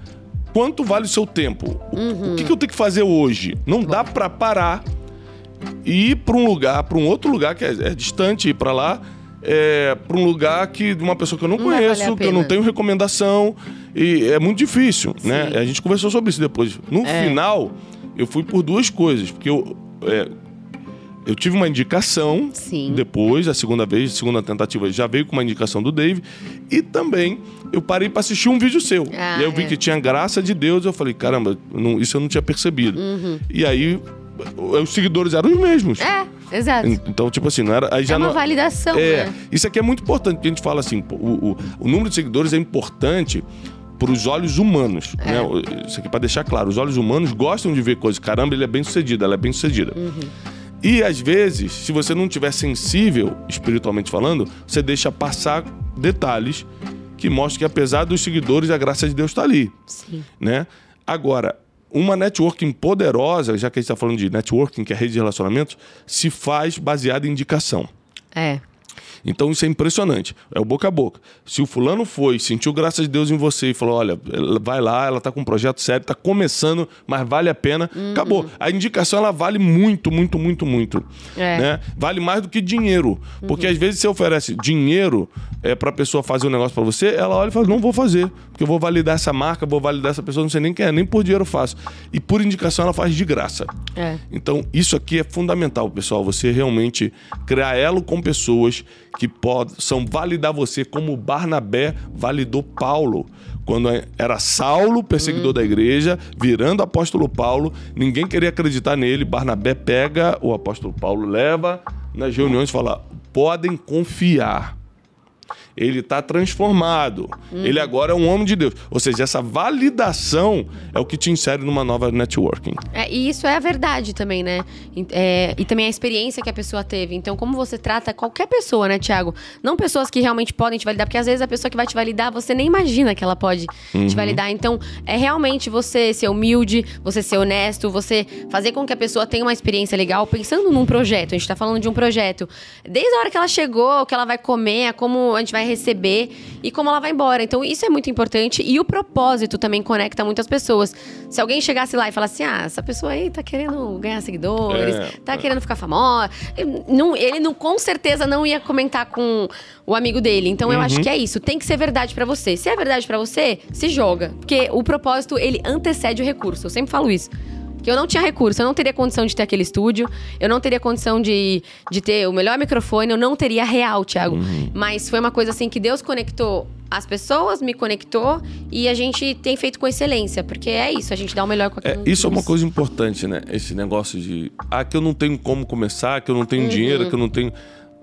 Speaker 1: quanto vale o seu tempo? Uhum. O que, que, eu tenho que fazer hoje? Não dá para parar e ir para um lugar, para um outro lugar que é, é distante, ir para lá, é, para um lugar que de uma pessoa que eu não, não conheço, que eu não tenho recomendação e é muito difícil, né? Sim. né? A gente conversou sobre isso depois. No é. final, eu fui por duas coisas, porque eu é, eu tive uma indicação Sim. depois, a segunda vez, a segunda tentativa já veio com uma indicação do Dave. E também eu parei para assistir um vídeo seu. Ah, e aí eu vi é. que tinha graça de Deus. Eu falei, caramba, não, isso eu não tinha percebido. Uhum. E aí os seguidores eram os mesmos.
Speaker 2: É, exato.
Speaker 1: Então, tipo assim, não era. Aí já
Speaker 2: é uma
Speaker 1: não,
Speaker 2: validação.
Speaker 1: É.
Speaker 2: Né?
Speaker 1: Isso aqui é muito importante, porque a gente fala assim, o, o, o número de seguidores é importante para os olhos humanos. É. Né? Isso aqui para deixar claro. Os olhos humanos gostam de ver coisas. Caramba, ele é bem sucedido, ela é bem sucedida. Uhum. E às vezes, se você não tiver sensível, espiritualmente falando, você deixa passar detalhes que mostram que apesar dos seguidores, a graça de Deus está ali. Sim. Né? Agora, uma networking poderosa, já que a gente está falando de networking, que é rede de relacionamentos, se faz baseada em indicação.
Speaker 2: É.
Speaker 1: Então isso é impressionante. É o boca a boca. Se o fulano foi, sentiu graças de Deus em você e falou: olha, vai lá, ela tá com um projeto sério, tá começando, mas vale a pena. Uhum. Acabou. A indicação ela vale muito, muito, muito, muito. É. Né? Vale mais do que dinheiro. Uhum. Porque às vezes você oferece dinheiro é, pra pessoa fazer um negócio para você, ela olha e fala: não vou fazer. Porque eu vou validar essa marca, vou validar essa pessoa, não sei nem quem é, nem por dinheiro eu faço. E por indicação ela faz de graça. É. Então, isso aqui é fundamental, pessoal. Você realmente criar elo com pessoas que possam validar você como Barnabé validou Paulo. Quando era Saulo, perseguidor hum. da igreja, virando apóstolo Paulo, ninguém queria acreditar nele. Barnabé pega o apóstolo Paulo, leva nas reuniões e fala: podem confiar ele está transformado. Uhum. Ele agora é um homem de Deus. Ou seja, essa validação é o que te insere numa nova networking.
Speaker 2: É, e isso é a verdade também, né? É, e também a experiência que a pessoa teve. Então, como você trata qualquer pessoa, né, Tiago? Não pessoas que realmente podem te validar, porque às vezes a pessoa que vai te validar, você nem imagina que ela pode uhum. te validar. Então, é realmente você ser humilde, você ser honesto, você fazer com que a pessoa tenha uma experiência legal, pensando num projeto. A gente está falando de um projeto. Desde a hora que ela chegou, o que ela vai comer, como a gente vai receber e como ela vai embora. Então, isso é muito importante. E o propósito também conecta muitas pessoas. Se alguém chegasse lá e falasse, ah, essa pessoa aí tá querendo ganhar seguidores, é, tá é. querendo ficar famosa. Não, ele não, com certeza não ia comentar com o amigo dele. Então, uhum. eu acho uhum. que é isso. Tem que ser verdade para você. Se é verdade para você, se joga. Porque o propósito, ele antecede o recurso. Eu sempre falo isso que eu não tinha recurso, eu não teria condição de ter aquele estúdio, eu não teria condição de, de ter o melhor microfone, eu não teria real, Thiago. Uhum. Mas foi uma coisa assim que Deus conectou as pessoas, me conectou e a gente tem feito com excelência, porque é isso, a gente dá o melhor com
Speaker 1: aquilo. É, isso é uma coisa importante, né? Esse negócio de, ah, que eu não tenho como começar, que eu não tenho uhum. dinheiro, que eu não tenho.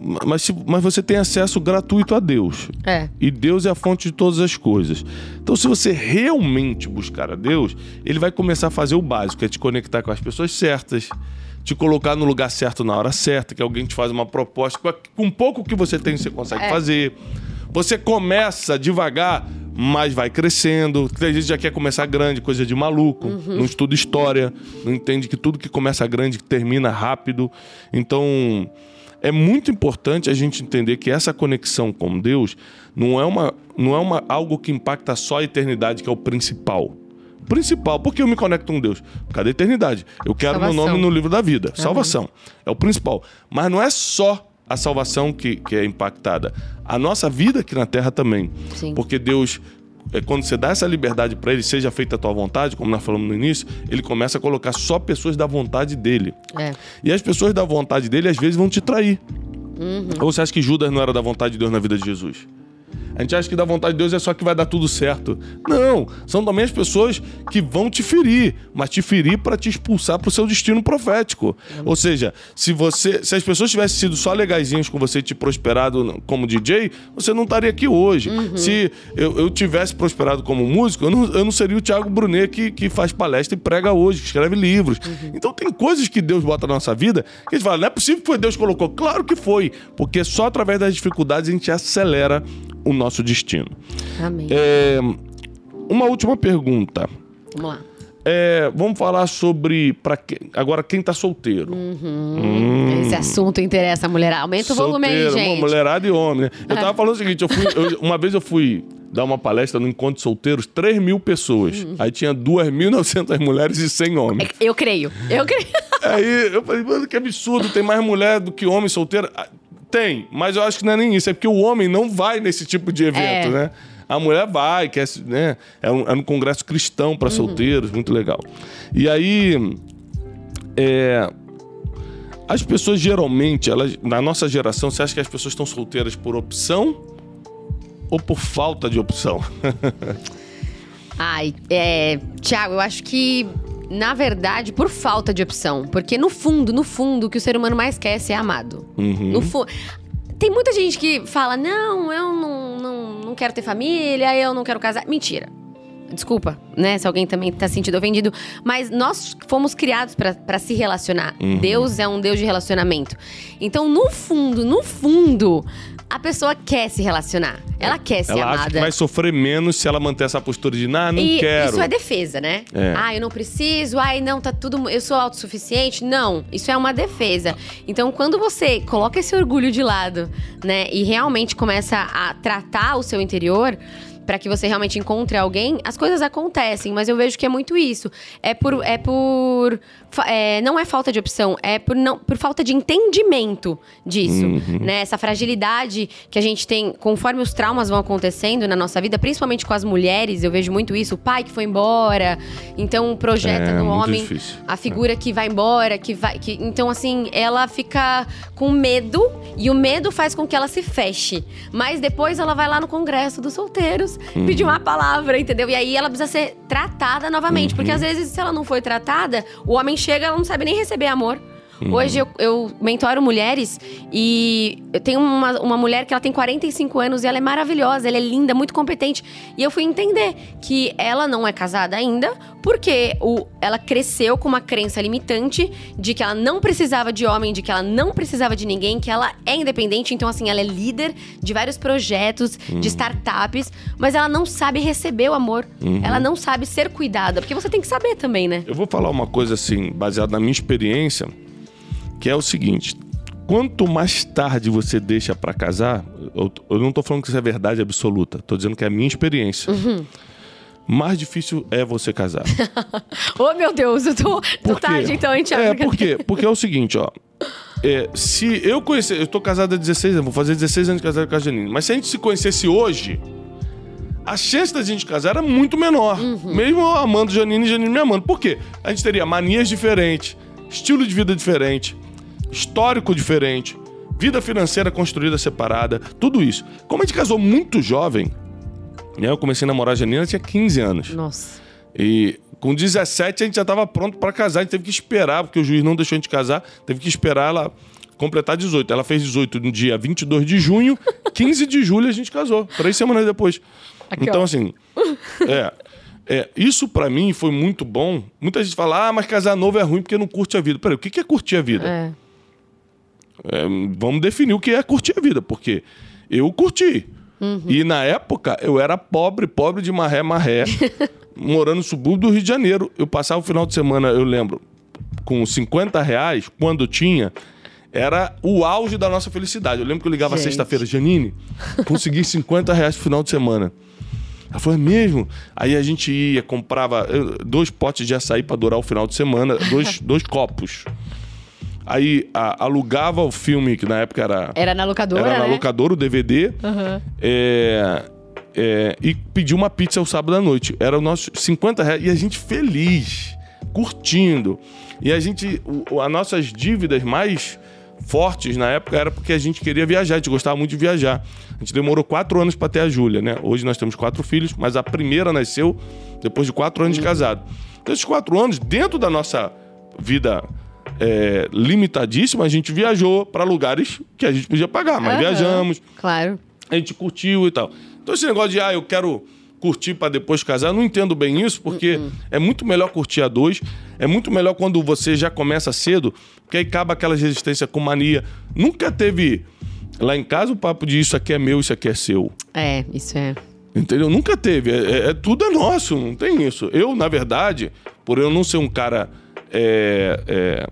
Speaker 1: Mas, se, mas você tem acesso gratuito a Deus.
Speaker 2: É.
Speaker 1: E Deus é a fonte de todas as coisas. Então, se você realmente buscar a Deus, Ele vai começar a fazer o básico, é te conectar com as pessoas certas, te colocar no lugar certo na hora certa, que alguém te faz uma proposta. Com pouco que você tem, você consegue é. fazer. Você começa devagar, mas vai crescendo. Tem gente que já quer começar grande, coisa de maluco. Uhum. Não estuda história, não entende que tudo que começa grande termina rápido. Então é muito importante a gente entender que essa conexão com Deus não é, uma, não é uma, algo que impacta só a eternidade, que é o principal. Principal, porque eu me conecto com Deus? Por causa da eternidade. Eu quero salvação. meu nome no livro da vida. Uhum. Salvação. É o principal. Mas não é só a salvação que, que é impactada. A nossa vida aqui na terra também. Sim. Porque Deus quando você dá essa liberdade para ele, seja feita a tua vontade, como nós falamos no início, ele começa a colocar só pessoas da vontade dele. É. E as pessoas da vontade dele, às vezes, vão te trair. Uhum. Ou você acha que Judas não era da vontade de Deus na vida de Jesus? A gente acha que da vontade de Deus é só que vai dar tudo certo. Não, são também as pessoas que vão te ferir, mas te ferir para te expulsar para o seu destino profético. Ou seja, se você, se as pessoas tivessem sido só legaisinhas com você te prosperado como DJ, você não estaria aqui hoje. Uhum. Se eu, eu, tivesse prosperado como músico, eu não, eu não seria o Thiago Brunet que, que faz palestra e prega hoje, que escreve livros. Uhum. Então tem coisas que Deus bota na nossa vida que a gente fala, não é possível que foi Deus que colocou. Claro que foi, porque só através das dificuldades a gente acelera o nosso destino.
Speaker 2: Amém.
Speaker 1: É, uma última pergunta.
Speaker 2: Vamos lá.
Speaker 1: É, vamos falar sobre para que, agora quem tá solteiro.
Speaker 2: Uhum. Hum. Esse assunto interessa a mulherada. Aumenta o volume aí, gente.
Speaker 1: mulherada e homem. Né? Eu tava falando o seguinte, eu fui, eu, uma vez eu fui dar uma palestra no Encontro de Solteiros, 3 mil pessoas. Uhum. Aí tinha 2.900 mulheres e 100 homens.
Speaker 2: Eu creio, eu creio.
Speaker 1: Aí eu falei, mano, que absurdo, tem mais mulher do que homem solteiro. Tem, mas eu acho que não é nem isso, é porque o homem não vai nesse tipo de evento, é. né? A mulher vai, quer, né? É um, é um congresso cristão para uhum. solteiros, muito legal. E aí, é, as pessoas geralmente, elas, na nossa geração, você acha que as pessoas estão solteiras por opção ou por falta de opção?
Speaker 2: Ai, é, Tiago, eu acho que na verdade, por falta de opção. Porque no fundo, no fundo, o que o ser humano mais quer é ser amado.
Speaker 1: Uhum.
Speaker 2: No fundo. Tem muita gente que fala: não, eu não, não, não quero ter família, eu não quero casar. Mentira. Desculpa, né? Se alguém também tá sentindo ofendido. Mas nós fomos criados para se relacionar. Uhum. Deus é um Deus de relacionamento. Então, no fundo, no fundo, a pessoa quer se relacionar. Ela é. quer ser
Speaker 1: ela
Speaker 2: amada.
Speaker 1: Ela acha que vai sofrer menos se ela manter essa postura de, não, não e quero.
Speaker 2: Isso é defesa, né?
Speaker 1: É.
Speaker 2: Ah, eu não preciso, ai, não, tá tudo. Eu sou autossuficiente. Não, isso é uma defesa. Então, quando você coloca esse orgulho de lado, né, e realmente começa a tratar o seu interior para que você realmente encontre alguém, as coisas acontecem, mas eu vejo que é muito isso. É por. É por é, não é falta de opção, é por, não, por falta de entendimento disso. Uhum. Né? Essa fragilidade que a gente tem conforme os traumas vão acontecendo na nossa vida, principalmente com as mulheres, eu vejo muito isso. O pai que foi embora, então projeta é, no homem
Speaker 1: difícil.
Speaker 2: a figura é. que vai embora, que vai. Que, então, assim, ela fica com medo e o medo faz com que ela se feche. Mas depois ela vai lá no congresso dos solteiros uhum. pedir uma palavra, entendeu? E aí ela precisa ser tratada novamente. Uhum. Porque às vezes, se ela não foi tratada, o homem chega, ela não sabe nem receber amor. Uhum. Hoje eu, eu mentoro mulheres e eu tenho uma, uma mulher que ela tem 45 anos e ela é maravilhosa, ela é linda, muito competente. E eu fui entender que ela não é casada ainda porque o, ela cresceu com uma crença limitante de que ela não precisava de homem, de que ela não precisava de ninguém, que ela é independente. Então, assim, ela é líder de vários projetos, uhum. de startups, mas ela não sabe receber o amor. Uhum. Ela não sabe ser cuidada, porque você tem que saber também, né?
Speaker 1: Eu vou falar uma coisa assim, baseada na minha experiência que é o seguinte: quanto mais tarde você deixa para casar, eu, eu, não tô falando que isso é verdade absoluta, tô dizendo que é a minha experiência.
Speaker 2: Uhum.
Speaker 1: Mais difícil é você casar.
Speaker 2: oh, meu Deus, eu tô, tô tarde, então, a gente
Speaker 1: É, por quê? Porque é o seguinte, ó. É, se eu conhecer, eu tô casado há 16 anos, vou fazer 16 anos de casado com a Janine, mas se a gente se conhecesse hoje, a chance da gente casar era muito menor. Uhum. Mesmo eu amando Janine e Janine me amando. Por quê? A gente teria manias diferentes, estilo de vida diferente, histórico diferente, vida financeira construída separada, tudo isso. Como a gente casou muito jovem, né? Eu comecei a namorar a Janina, tinha 15 anos.
Speaker 2: Nossa.
Speaker 1: E com 17 a gente já estava pronto para casar, a gente teve que esperar, porque o juiz não deixou a gente casar, teve que esperar ela completar 18. Ela fez 18 no dia 22 de junho, 15 de julho a gente casou, três semanas depois. Aqui, então, ó. assim, é, é, isso para mim foi muito bom. Muita gente fala, ah, mas casar novo é ruim porque não curte a vida. Peraí, o que é curtir a vida?
Speaker 2: É.
Speaker 1: É, vamos definir o que é curtir a vida, porque eu curti. Uhum. E na época eu era pobre, pobre de maré, maré, morando no subúrbio do Rio de Janeiro. Eu passava o final de semana, eu lembro, com 50 reais, quando tinha, era o auge da nossa felicidade. Eu lembro que eu ligava sexta-feira, Janine, consegui 50 reais no final de semana. Ela falou, é mesmo? Aí a gente ia, comprava dois potes de açaí para durar o final de semana, dois, dois copos. Aí a, alugava o filme, que na época era.
Speaker 2: Era na locadora.
Speaker 1: Era na
Speaker 2: né?
Speaker 1: locadora, o DVD.
Speaker 2: Uhum.
Speaker 1: É, é, e pediu uma pizza o sábado à noite. Era o nosso 50 reais. E a gente feliz, curtindo. E a gente. O, as nossas dívidas mais fortes na época era porque a gente queria viajar, a gente gostava muito de viajar. A gente demorou quatro anos para ter a Júlia, né? Hoje nós temos quatro filhos, mas a primeira nasceu depois de quatro anos de casado. Então, esses quatro anos, dentro da nossa vida é, limitadíssima, a gente viajou para lugares que a gente podia pagar, mas
Speaker 2: Aham,
Speaker 1: viajamos,
Speaker 2: Claro.
Speaker 1: a gente curtiu e tal. Então, esse negócio de, ah, eu quero curtir para depois casar, não entendo bem isso, porque é muito melhor curtir a dois, é muito melhor quando você já começa cedo, porque aí acaba aquela resistência com mania. Nunca teve lá em casa o papo de isso aqui é meu, isso aqui é seu.
Speaker 2: É, isso é.
Speaker 1: Entendeu? Nunca teve. É, é- é- tudo é nosso, não tem isso. Eu, na verdade, por eu não ser um cara é, é,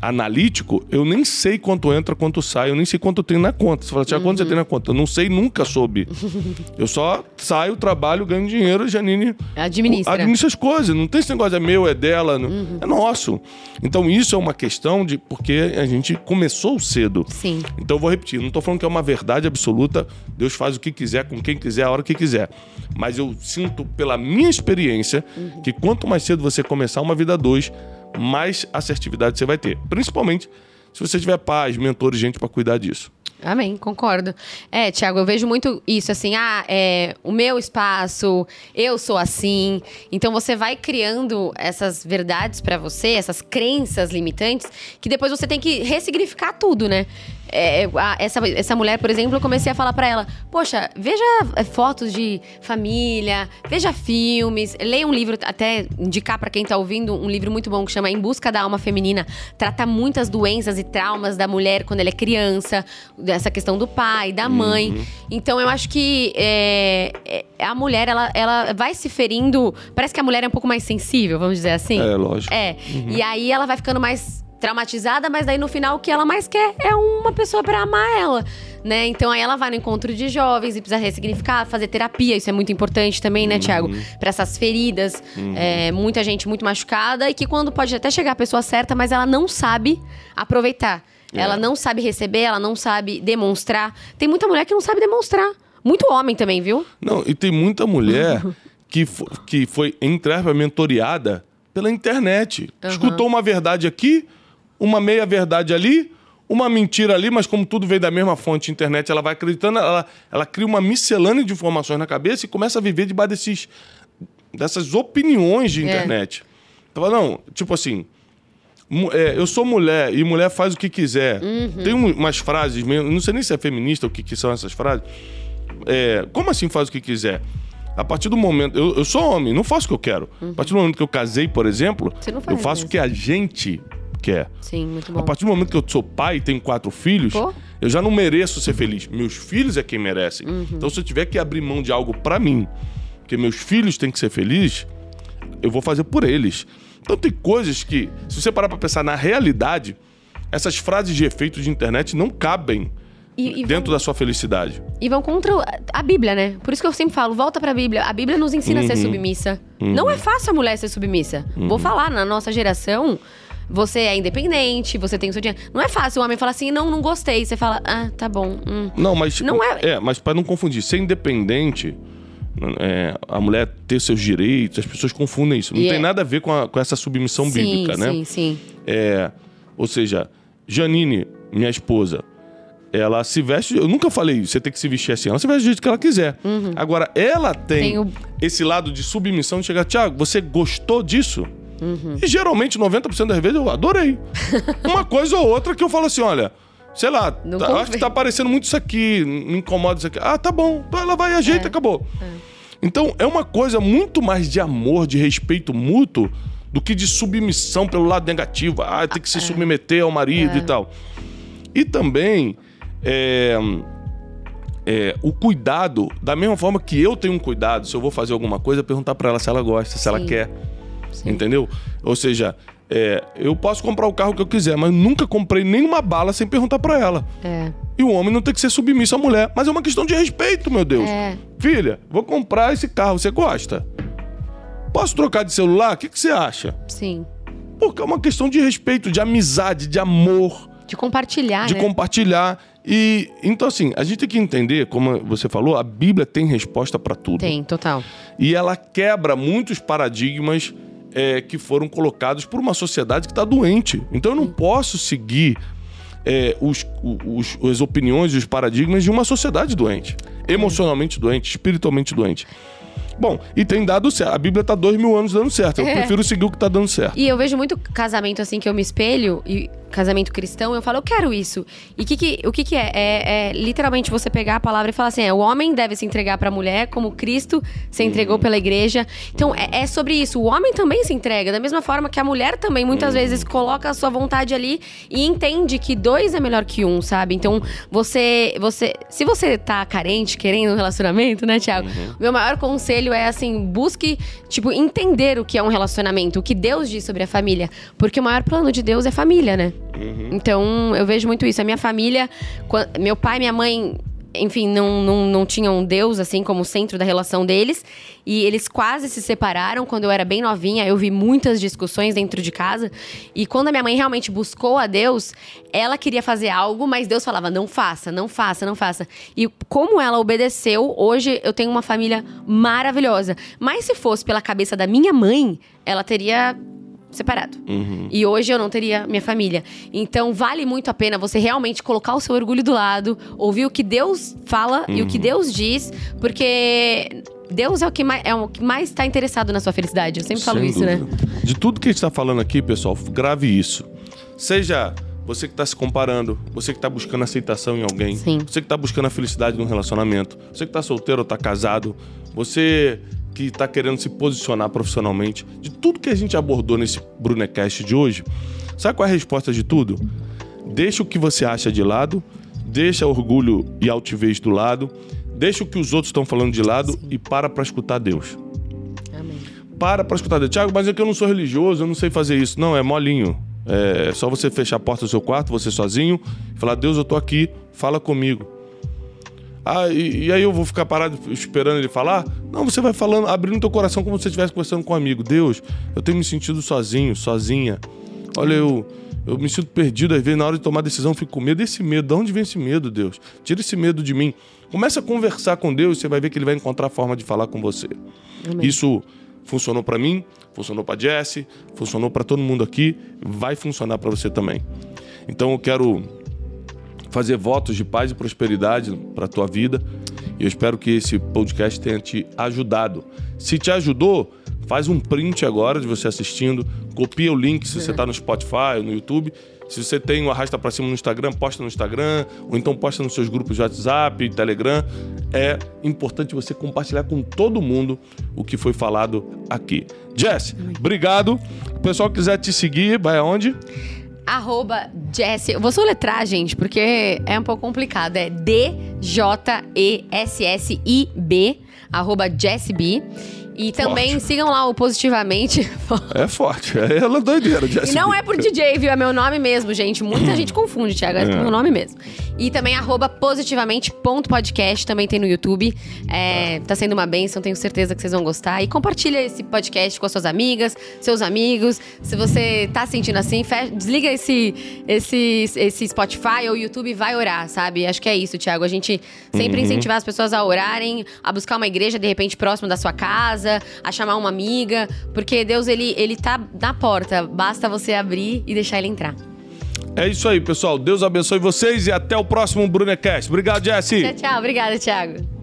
Speaker 1: analítico, eu nem sei quanto entra, quanto sai, eu nem sei quanto tem na conta. Você fala, Tiago, quanto você tem na conta? Eu não sei, nunca soube. eu só saio, trabalho, ganho dinheiro, Janine
Speaker 2: Administra.
Speaker 1: administra as coisas. Não tem esse negócio, é meu, é dela, não- é nosso. Então isso é uma questão de porque a gente começou cedo.
Speaker 2: Sim.
Speaker 1: Então eu vou repetir, não estou falando que é uma verdade absoluta, Deus faz o que quiser, com quem quiser, a hora que quiser. Mas eu sinto, pela minha experiência, que quanto mais cedo você começar uma vida dois, mais assertividade você vai ter. Principalmente se você tiver pais, mentores, gente para cuidar disso.
Speaker 2: Amém, concordo. É, Tiago, eu vejo muito isso, assim, ah, é o meu espaço, eu sou assim. Então você vai criando essas verdades pra você, essas crenças limitantes, que depois você tem que ressignificar tudo, né? É, a- essa, essa mulher, por exemplo, eu comecei a falar pra ela: Poxa, veja é, fotos de família, veja filmes, leia um livro, até indicar pra quem tá ouvindo, um livro muito bom que chama Em Busca da Alma Feminina. Trata muitas doenças e traumas da mulher quando ela é criança, dessa questão do pai, da mãe. Então eu acho que é, é, a mulher, ela, ela vai se ferindo. Parece que a mulher é um pouco mais sensível, vamos dizer assim.
Speaker 1: É, lógico.
Speaker 2: É. E aí ela vai ficando mais traumatizada, mas daí no final o que ela mais quer é uma pessoa pra amar ela, né? Então aí ela vai no encontro de jovens e precisa ressignificar, fazer terapia, isso é muito importante também, né, Tiago? Pra essas feridas, é, muita gente muito machucada e que quando pode até chegar a pessoa certa, mas ela não sabe aproveitar.
Speaker 1: É.
Speaker 2: Ela não sabe receber, ela não sabe demonstrar. Tem muita mulher que não sabe demonstrar. Muito homem também, viu?
Speaker 1: Não, e tem muita mulher que, que foi, entre aspas, mentoreada pela internet. Escutou uma verdade aqui, uma meia verdade ali, uma mentira ali, mas como tudo veio da mesma fonte internet, ela vai acreditando, ela, ela cria uma miscelânea de informações na cabeça e começa a viver debaixo desses, dessas opiniões de
Speaker 2: É.
Speaker 1: internet. Então, não, tipo assim, é, eu sou mulher e mulher faz o que quiser. Tem um- umas frases, mesmo, não sei nem se é feminista ou o que, que são essas frases. É, como assim faz o que quiser? A partir do momento. Eu, eu sou homem, não faço o que eu quero. A partir do momento que eu casei, por exemplo, eu faço
Speaker 2: mesmo.
Speaker 1: o que a gente quer.
Speaker 2: Sim, muito
Speaker 1: A
Speaker 2: bom.
Speaker 1: partir do momento que eu sou pai e tenho quatro filhos,
Speaker 2: Pô.
Speaker 1: eu já não mereço ser feliz. Meus filhos é quem merecem.
Speaker 2: Uhum.
Speaker 1: Então, se eu tiver que abrir mão de algo pra mim, porque meus filhos têm que ser felizes, eu vou fazer por eles. Então, tem coisas que, se você parar pra pensar na realidade, essas frases de efeito de internet não cabem
Speaker 2: E- e
Speaker 1: dentro da sua felicidade.
Speaker 2: E vão contra a Bíblia, né? Por isso que eu sempre falo, volta pra Bíblia. A Bíblia nos ensina a ser submissa. Não é fácil a mulher ser submissa. Vou falar, na nossa geração, você é independente, você tem o seu dinheiro. Não é fácil o homem falar assim, não, não gostei. Você fala, ah, tá bom. hum.
Speaker 1: Não, mas.
Speaker 2: Não é-
Speaker 1: É, mas para não confundir, ser independente, é, a mulher ter seus direitos, as pessoas confundem isso. Não
Speaker 2: E
Speaker 1: tem nada a ver com, a- com essa submissão
Speaker 2: sim,
Speaker 1: bíblica, né?
Speaker 2: sim, sim.
Speaker 1: É, ou seja, Janine, minha esposa, ela se veste. Eu nunca falei, você tem que se vestir assim. Ela se veste do jeito que ela quiser. Agora, ela tem,
Speaker 2: Uhum. Tem o-
Speaker 1: esse lado de submissão de chegar, Tiago, você gostou disso?
Speaker 2: Uhum.
Speaker 1: E geralmente, 90% das vezes, eu adorei. Uma coisa ou outra que eu falo assim: olha. Sei lá, tá- acho que tá aparecendo muito isso aqui, me incomoda isso aqui. Ah, tá bom. Ela vai e ajeita
Speaker 2: É.
Speaker 1: acabou. Então é uma coisa muito mais de amor, de respeito mútuo, do que de submissão pelo lado negativo. Ah, tem que se submeter ao marido e tal. E também é, é, o cuidado, da mesma forma que eu tenho um cuidado, se eu vou fazer alguma coisa, perguntar pra ela se ela gosta, se ela
Speaker 2: Sim.
Speaker 1: quer.
Speaker 2: Sim.
Speaker 1: Entendeu? Ou seja, é, eu posso comprar o carro que eu quiser, mas nunca comprei nenhuma bala sem perguntar pra ela.
Speaker 2: É.
Speaker 1: E o homem não tem que ser submisso à mulher. Mas é uma questão de respeito, meu Deus.
Speaker 2: É.
Speaker 1: Filha, vou comprar esse carro, você gosta? Posso trocar de celular? O que, que você acha?
Speaker 2: Sim.
Speaker 1: Porque é uma questão de respeito, de amizade, de amor,
Speaker 2: De compartilhar,
Speaker 1: de
Speaker 2: né?
Speaker 1: compartilhar. E então, assim, a gente tem que entender, como você falou, a Bíblia tem resposta pra tudo.
Speaker 2: Tem, total.
Speaker 1: E ela quebra muitos paradigmas é, que foram colocados por uma sociedade que está doente. Então eu não posso seguir é, os, os, as opiniões e os paradigmas de uma sociedade doente, emocionalmente doente, espiritualmente doente. Bom, e tem dado certo. A Bíblia tá dois mil anos dando certo. Eu é. prefiro seguir o que tá dando certo.
Speaker 2: E eu vejo muito casamento assim que eu me espelho e casamento cristão, eu falo, eu quero isso. E que que, o que, que é? é? é? literalmente você pegar a palavra e falar assim: é, o homem deve se entregar para a mulher como Cristo se entregou uhum. pela igreja. Então é, é, sobre isso. O homem também se entrega, da mesma forma que a mulher também muitas uhum. vezes coloca a sua vontade ali e entende que dois é melhor que um, sabe? Então você, você se você tá carente, querendo um relacionamento, né, Tiago? Uhum. Meu maior conselho é assim: busque, tipo, entender o que é um relacionamento, o que Deus diz sobre a família. Porque o maior plano de Deus é família, né? Uhum. Então, eu vejo muito isso. A minha família, meu pai e minha mãe, enfim, não, não, não tinham Deus, assim, como centro da relação deles. E eles quase se separaram quando eu era bem novinha. Eu vi muitas discussões dentro de casa. E quando a minha mãe realmente buscou a Deus, ela queria fazer algo, mas Deus falava: não faça, não faça, não faça. E como ela obedeceu, hoje eu tenho uma família maravilhosa. Mas se fosse pela cabeça da minha mãe, ela teria separado. Uhum. E hoje eu não teria minha família. Então vale muito a pena você realmente colocar o seu orgulho do lado, ouvir o que Deus fala uhum. e o que uhum. Deus diz, porque Deus é o que mais é o que mais está interessado na sua felicidade. Eu sempre Sem falo isso, né?
Speaker 1: De tudo que a gente está falando aqui, pessoal, grave isso. Seja você que está se comparando, você que está buscando aceitação em alguém, Sim. você que está buscando a felicidade num relacionamento, você que está solteiro ou está casado, você que está querendo se posicionar profissionalmente, de tudo que a gente abordou nesse Brunecast de hoje, sabe qual é a resposta de tudo? Deixa o que você acha de lado, deixa orgulho e altivez do lado, deixa o que os outros estão falando de lado Sim. e para para escutar Deus. Amém. Para para escutar Deus. Tiago, mas é que eu não sou religioso, eu não sei fazer isso. Não, é molinho. É só você fechar a porta do seu quarto, você sozinho, e falar: Deus, eu tô aqui, fala comigo. Ah, e, e, aí eu vou ficar parado esperando ele falar? Não, você vai falando, abrindo teu coração como se você estivesse conversando com um amigo. Deus, eu tenho me sentido sozinho, sozinha. Olha, eu, eu me sinto perdido, às vezes na hora de tomar decisão fico com medo. Esse medo, de onde vem esse medo, Deus? Tira esse medo de mim. Começa a conversar com Deus e você vai ver que ele vai encontrar a forma de falar com você. Amém. Isso funcionou para mim, funcionou para Jesse, funcionou para todo mundo aqui, vai funcionar para você também. Então eu quero fazer votos de paz e prosperidade para a tua vida. E eu espero que esse podcast tenha te ajudado. Se te ajudou, faz um print agora de você assistindo, copia o link se é. você está no Spotify, no YouTube. Se você tem o Arrasta para Cima no Instagram, posta no Instagram, ou então posta nos seus grupos de WhatsApp, Telegram. É importante você compartilhar com todo mundo o que foi falado aqui. Jess, obrigado. O pessoal que quiser te seguir, vai aonde?
Speaker 2: Arroba Jessie. Eu vou soletrar, gente, porque é um pouco complicado. É D-J-E-S-S-I-B, arroba Jessie B. E também forte. sigam lá o Positivamente.
Speaker 1: É forte. É ela doideira,
Speaker 2: Jessica. E não é por DJ, viu? É meu nome mesmo, gente. Muita gente confunde, Thiago. É, é meu nome mesmo. E também arroba positivamente.podcast, também tem no YouTube. É, tá sendo uma benção, tenho certeza que vocês vão gostar. E compartilha esse podcast com as suas amigas, seus amigos. Se você tá sentindo assim, fecha, desliga esse, esse, esse Spotify ou YouTube e vai orar, sabe? Acho que é isso, Thiago. A gente sempre uhum. incentivar as pessoas a orarem, a buscar uma igreja, de repente, próximo da sua casa casa, a chamar uma amiga, porque Deus ele ele tá na porta, basta você abrir e deixar ele entrar.
Speaker 1: É isso aí, pessoal. Deus abençoe vocês e até o próximo Brunecast. Obrigado, Jesse.
Speaker 2: Tchau, tchau. Obrigada, Thiago.